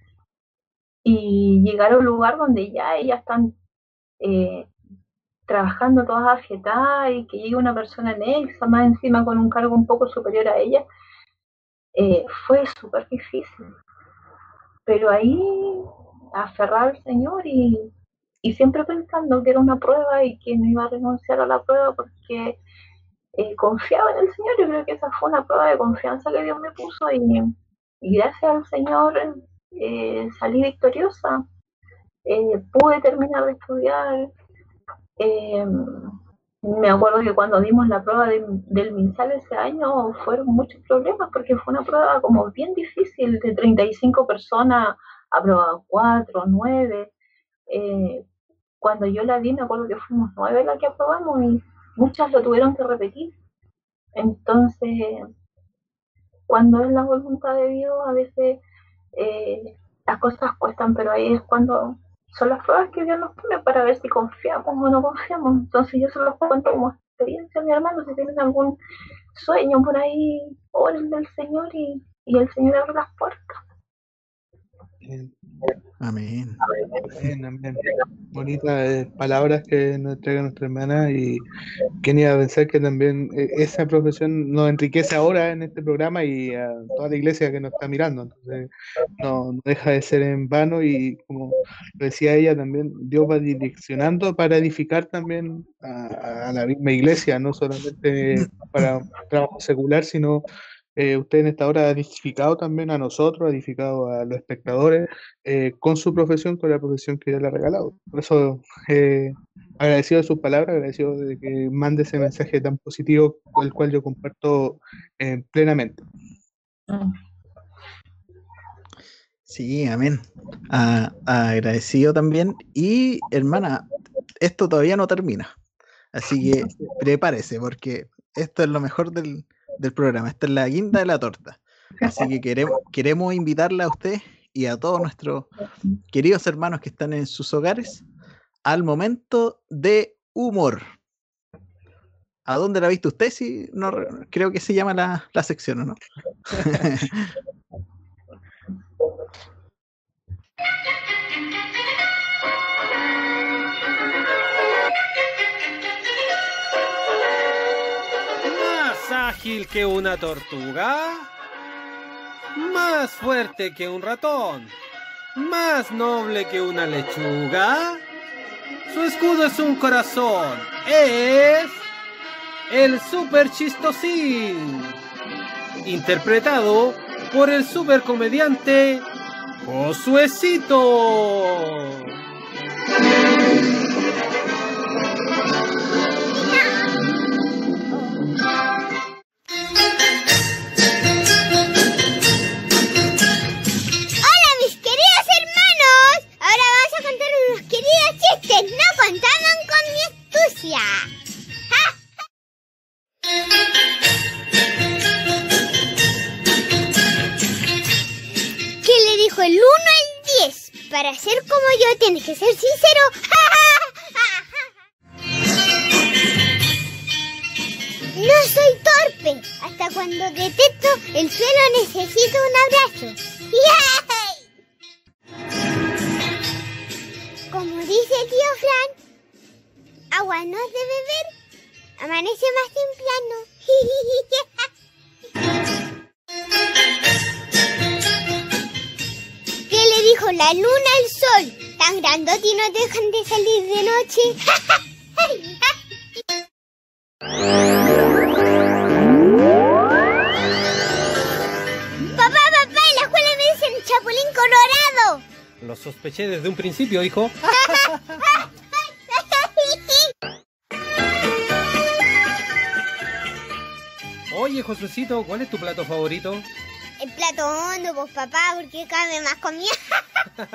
Y llegar a un lugar donde ya ellas están eh, trabajando todas afietadas y que llegue una persona anexa, más encima con un cargo un poco superior a ella, eh, fue súper difícil. pero ahí aferrada al Señor y, y siempre pensando que era una prueba y que no iba a renunciar a la prueba porque eh, confiaba en el Señor. Yo creo que esa fue una prueba de confianza que Dios me puso y, gracias al Señor eh, salí victoriosa. Eh, pude terminar de estudiar. Eh, me acuerdo que cuando dimos la prueba de- del MinSal ese año fueron muchos problemas porque fue una prueba como bien difícil, de 35 personas, aprobaban 4, 9. Eh, cuando yo la di me acuerdo que fuimos 9 las que aprobamos y muchas lo tuvieron que repetir. Entonces, cuando es la voluntad de Dios, a veces eh, las cosas cuestan, pero ahí es cuando son las pruebas que Dios nos pone para ver si confiamos o no confiamos. Entonces yo se los cuento como experiencia, mi hermano, si tienen algún sueño por ahí, oren del Señor y, y el Señor abre las puertas. Bien, Amén. bien, amén. Bonitas eh, palabras que nos entrega nuestra hermana y quién iba a pensar que también eh, esa profesión nos enriquece ahora en este programa y a toda la iglesia que nos está mirando. Entonces, no, no deja de ser en vano y como decía ella también, Dios va direccionando para edificar también a, a la misma iglesia, no solamente para un trabajo secular, sino eh, usted en esta hora ha edificado también a nosotros, ha edificado a los espectadores eh, con su profesión, con la profesión que Dios le ha regalado. Por eso, eh, agradecido de sus palabras, agradecido de que mande ese mensaje tan positivo, el cual yo comparto plenamente. Sí, amén. Agradecido también. Y hermana, esto todavía no termina. Así que prepárese, porque esto es lo mejor del, del programa. Esta es la guinda de la torta. Así que queremos, queremos invitarla a usted y a todos nuestros queridos hermanos que están en sus hogares al momento de humor. ¿A dónde la ha visto usted? Si no, re- creo que se llama la, la sección, ¿o no? ágil que una tortuga. Más fuerte que un ratón. Más noble que una lechuga. Su escudo es un corazón. Es el super chistosín. Interpretado por el super comediante Josuecito. Chistes, no contaban con mi astucia. ¿Qué le dijo el 1 al 10? Para ser como yo tienes que ser sincero. No soy torpe. Hasta cuando detecto el suelo necesito un abrazo. Fran, agua no es de beber, amanece más temprano. ¿Qué le dijo la luna al sol? Tan grandote y no dejan de salir de noche. Papá, papá, en la escuela me dicen Chapulín Colorado. Lo sospeché desde un principio, hijo. Oye, Josuecito, ¿cuál es tu plato favorito? El plato hondo, pues papá, porque cabe más comida.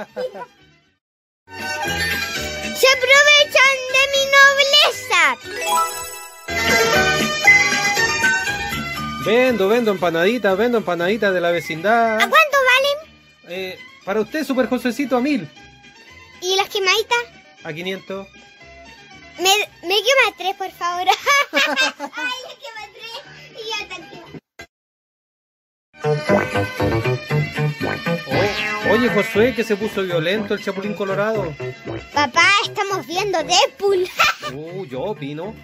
Se aprovechan de mi nobleza. Vendo, vendo empanaditas, vendo empanaditas de la vecindad. ¿A cuánto valen? Eh, para usted, Super Josuecito, a mil. ¿Y las quemaditas? A 500. Me, me quema tres, por favor. Ay, oye, Josué, que se puso violento el Chapulín Colorado. Papá, estamos viendo Deadpool. Uh, yo opino.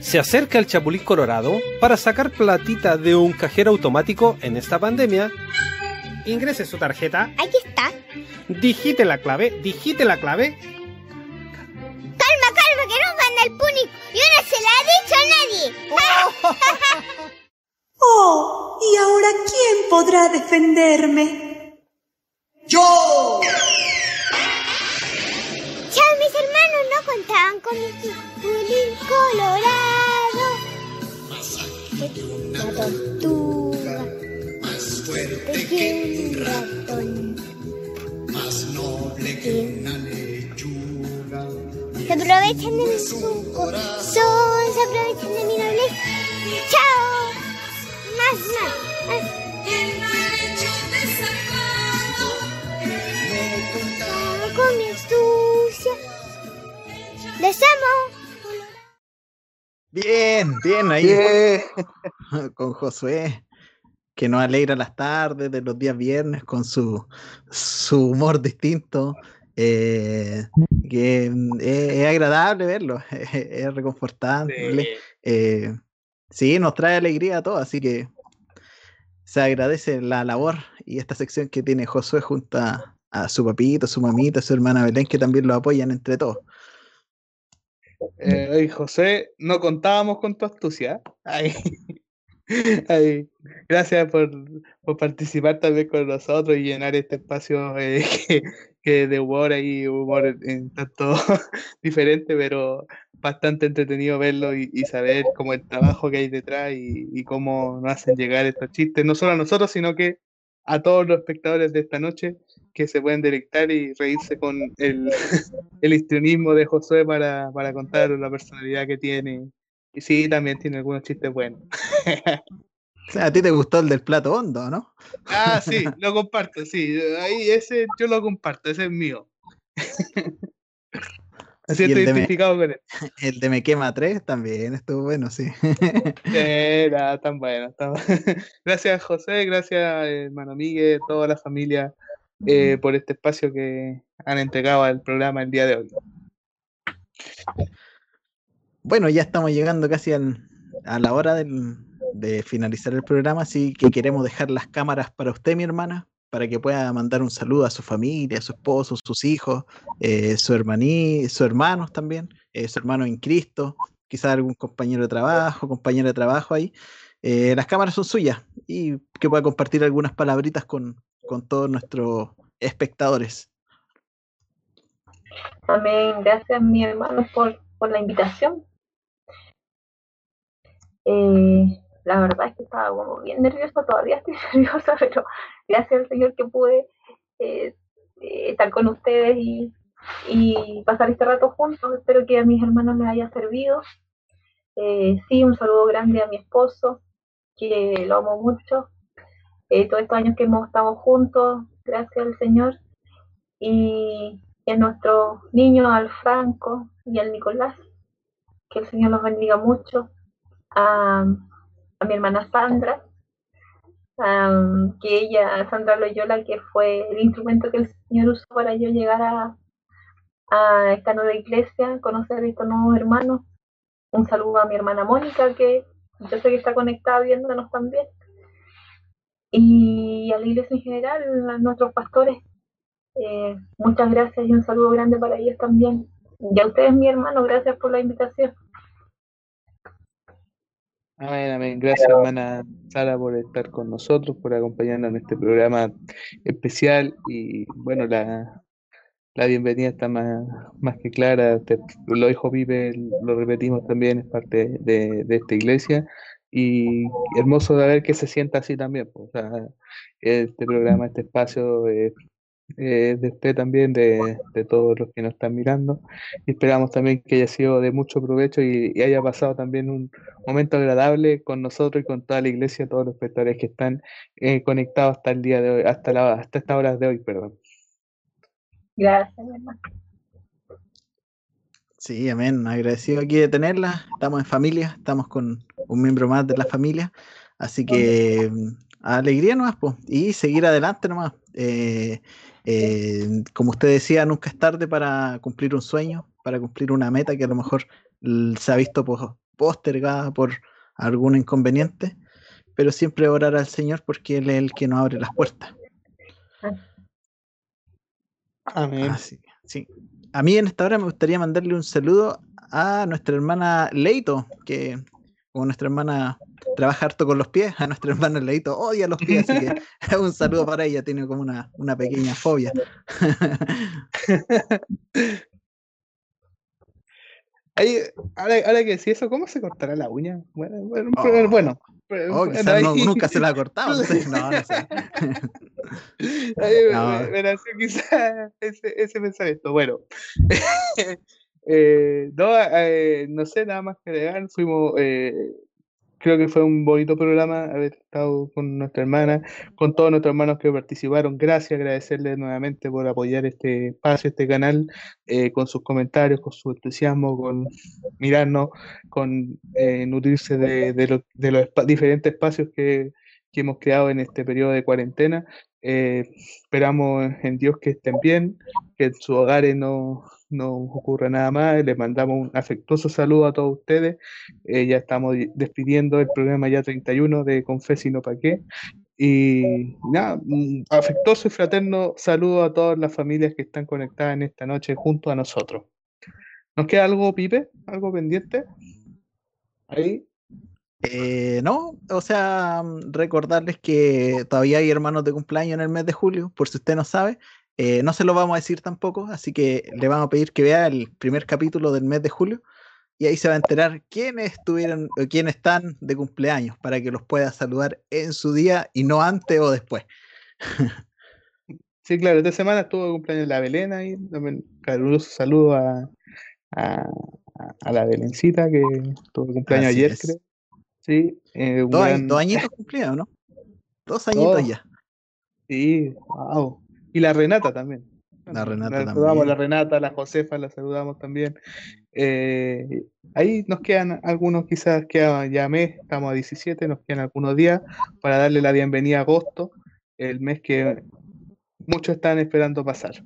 ¿Se acerca el Chapulín Colorado para sacar platita de un cajero automático en esta pandemia? Ingrese su tarjeta, Aquí está. digite la clave, digite la clave que púnico. Yo no se la he dicho a nadie. Oh, ¿y ahora quién podrá defenderme? Chao, mis hermanos no contaban con mi chapulín colorado. Una tortuga. Más fuerte que un ratón. Más noble que una lechuga. Se aprovechan de mi corazón, se aprovechan de mi nobleza. ¡Chao! Más, más, más. Con mi astucia. Les amo. Bien, bien, ahí Bien. con Josué, que nos alegra las tardes de los días viernes con su, su humor distinto. Eh, que mm, es, es agradable verlo, es, es reconfortable. eh, sí, nos trae alegría a todos, así que se agradece la labor y esta sección que tiene Josué junto a, a su papito, su mamita, su hermana Belén, que también lo apoyan entre todos. Eh, José, no contábamos con tu astucia. Ay. Ay, Gracias por, por participar también con nosotros y llenar este espacio eh, que, que de humor y humor en tanto diferente, pero bastante entretenido verlo y, y saber cómo el trabajo que hay detrás y, y cómo nos hacen llegar estos chistes, no solo a nosotros, sino que a todos los espectadores de esta noche que se pueden delectar y reírse con el, el histrionismo de Josué para, para contar la personalidad que tiene. Y sí, también tiene algunos chistes buenos. A ti te gustó el del plato hondo, ¿no? Ah, sí, lo comparto, sí. Ahí ese yo lo comparto, ese es mío. Me Y siento el de me- identificado con él. El de Me Quema 3 también estuvo bueno, sí. Era tan bueno. tan- Gracias, José, gracias, hermano Miguel, toda la familia, eh, por este espacio que han entregado al programa el día de hoy. Bueno, ya estamos llegando casi al- a la hora del- de finalizar el programa, así que queremos dejar las cámaras para usted, mi hermana, para que pueda mandar un saludo a su familia, a su esposo, sus hijos, eh, su hermaní, sus hermanos también, eh, su hermano en Cristo, quizás algún compañero de trabajo, compañera de trabajo ahí. Eh, las cámaras son suyas y que pueda compartir algunas palabritas con, con todos nuestros espectadores. Amén. Gracias, mi hermano, por, por la invitación. Eh, la verdad es que estaba como bien nerviosa, todavía estoy nerviosa, pero gracias al Señor que pude eh, eh, estar con ustedes y, pasar este rato juntos. Espero que a mis hermanos les haya servido. Eh, sí, un saludo grande a mi esposo, que lo amo mucho. Eh, todos estos años que hemos estado juntos, gracias al Señor. Y a nuestros niños, al Franco y al Nicolás. Que el Señor los bendiga mucho. A, a mi hermana Sandra, am, que ella, Sandra Loyola, que fue el instrumento que el Señor usó para yo llegar a, a esta nueva iglesia, conocer a estos nuevos hermanos. Un saludo a mi hermana Mónica, que yo sé que está conectada viéndonos también. Y a la iglesia en general, a nuestros pastores, eh, muchas gracias y un saludo grande para ellos también. Y a ustedes, mi hermano, gracias por la invitación. Amén, amén. Gracias, hermana Sara, por estar con nosotros, por acompañarnos en este programa especial. Y bueno, la, la bienvenida está más, más que clara. Te- lo dijo Pipe, lo repetimos también, es parte de, de esta iglesia. Y hermoso de ver que se sienta así también. pues, o sea, este programa, este espacio eh, eh, de usted también, de, de todos los que nos están mirando. Y esperamos también que haya sido de mucho provecho y, y haya pasado también un momento agradable con nosotros y con toda la iglesia, todos los espectadores que están eh, conectados hasta el día de hoy, hasta la, hasta estas horas de hoy, perdón. Gracias, mi hermano. Sí, amén. Agradecido aquí de tenerla. Estamos en familia, estamos con un miembro más de la familia. Así que mm, alegría nomás, po, y seguir adelante nomás. Eh, eh, como usted decía, nunca es tarde para cumplir un sueño, para cumplir una meta que a lo mejor se ha visto po- postergada por algún inconveniente, pero siempre orar al Señor porque Él es el que nos abre las puertas. Amén. Sí. A mí en esta hora me gustaría mandarle un saludo a nuestra hermana Leito, que como nuestra hermana trabaja harto con los pies, a nuestra hermana Leito odia los pies, así que un saludo para ella, tiene como una, una pequeña fobia. Ahí, ahora, ahora que sí eso, ¿cómo se cortará la uña? Bueno, bueno, Oh. bueno, Oh, bueno, quizás no- nunca se la ha cortado, no sé, no, no sé. ahí me- quizá ese, ese pensamiento. Bueno, eh, no, eh, no sé nada más que agregar. Fuimos, eh, creo que fue un bonito programa haber estado con nuestra hermana, con todos nuestros hermanos que participaron. Gracias, agradecerles nuevamente por apoyar este espacio, este canal, eh, con sus comentarios, con su entusiasmo, con mirarnos, con eh, nutrirse de, de lo- de los diferentes espacios que, que hemos creado en este periodo de cuarentena. Eh, esperamos en Dios que estén bien, que en sus hogares no, no ocurra nada más. Les mandamos un afectuoso saludo a todos ustedes. Eh, ya estamos di- despidiendo el programa ya 31 de Confes y no pa' qué. Y nada, afectuoso y fraterno saludo a todas las familias que están conectadas en esta noche junto a nosotros. ¿Nos queda algo, Pipe? ¿Algo pendiente? Ahí. Eh, no, o sea, recordarles que todavía hay hermanos de cumpleaños en el mes de julio, por si usted no sabe. Eh, no se lo vamos a decir tampoco, así que le vamos a pedir que vea el primer capítulo del mes de julio y ahí se va a enterar quiénes estuvieron o quiénes están de cumpleaños para que los pueda saludar en su día y no antes o después. Sí, claro, esta semana estuvo de cumpleaños la Belén ahí. También caluroso saludo a, a, la Belencita que tuvo de cumpleaños Así ayer, es. creo. Sí, eh, Dos, gran- dos añitos cumplidos, ¿no? Dos añitos ya. Sí, wow. Y la Renata también. La Renata La saludamos a la también. Renata, la Josefa, la saludamos también. Eh, ahí nos quedan algunos, quizás queda ya mes, estamos a 17, nos quedan algunos días para darle la bienvenida a agosto, el mes que muchos están esperando pasar.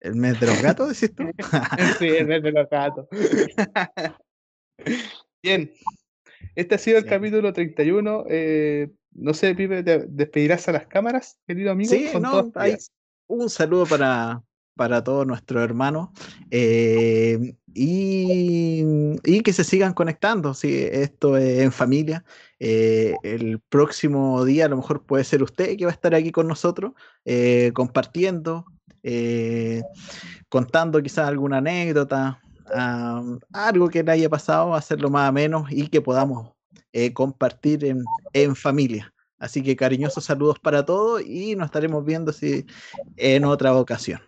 El mes de los gatos, decís tú. Sí, el mes de los gatos. Bien, este ha sido el Sí. capítulo 31. eh, no sé, Pipe, ¿te despedirás a las cámaras, querido amigo? Sí, Son no, hay un saludo para, para todos nuestros hermanos eh, y, y que se sigan conectando. Sí, esto es en familia. Eh, el próximo día a lo mejor puede ser usted que va a estar aquí con nosotros eh, compartiendo, contando quizás alguna anécdota, algo que le haya pasado, hacerlo más o menos y que podamos eh, compartir en, familia. Así que cariñosos saludos para todos y nos estaremos viendo si, en otra ocasión.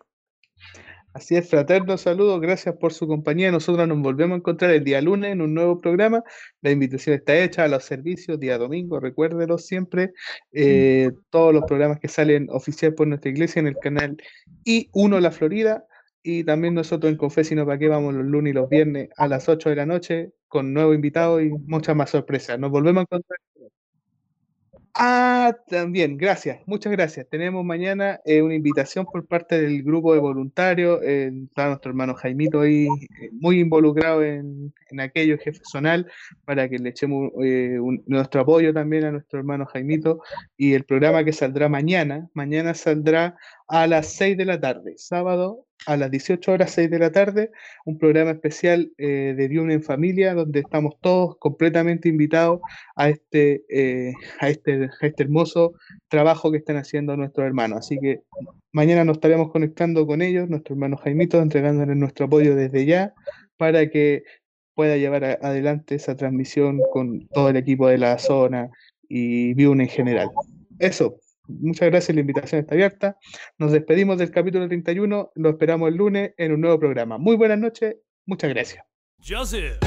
Así es, fraterno saludo, gracias por su compañía. Nosotros nos volvemos a encontrar el día lunes en un nuevo programa. La invitación está hecha a los servicios, día domingo, recuérdelo siempre. Eh, todos los programas que salen oficial por nuestra iglesia en el canal I1 La Florida. Y también nosotros en Confesino para qué vamos los lunes y los viernes a las 8 de la noche con nuevos invitados y muchas más sorpresas. Nos volvemos a encontrar. Ah, también, gracias, muchas gracias. Tenemos mañana eh, una invitación por parte del grupo de voluntarios. eh, está nuestro hermano Jaimito ahí eh, muy involucrado en, en aquello, jefe zonal, para que le echemos eh, nuestro apoyo también a nuestro hermano Jaimito. Y el programa que saldrá mañana, mañana saldrá a las 6 de la tarde, sábado a las 18 horas 6 de la tarde, un programa especial eh, de Dune en Familia, donde estamos todos completamente invitados a este, eh, a este, a este hermoso trabajo que están haciendo nuestros hermanos. Así que mañana nos estaremos conectando con ellos, nuestro hermano Jaimito, entregándoles nuestro apoyo desde ya para que pueda llevar adelante esa transmisión con todo el equipo de la zona y Viune en general. Eso, muchas gracias, la invitación está abierta. Nos despedimos del capítulo 31, lo esperamos el lunes en un nuevo programa. Muy buenas noches, muchas gracias. Joseph.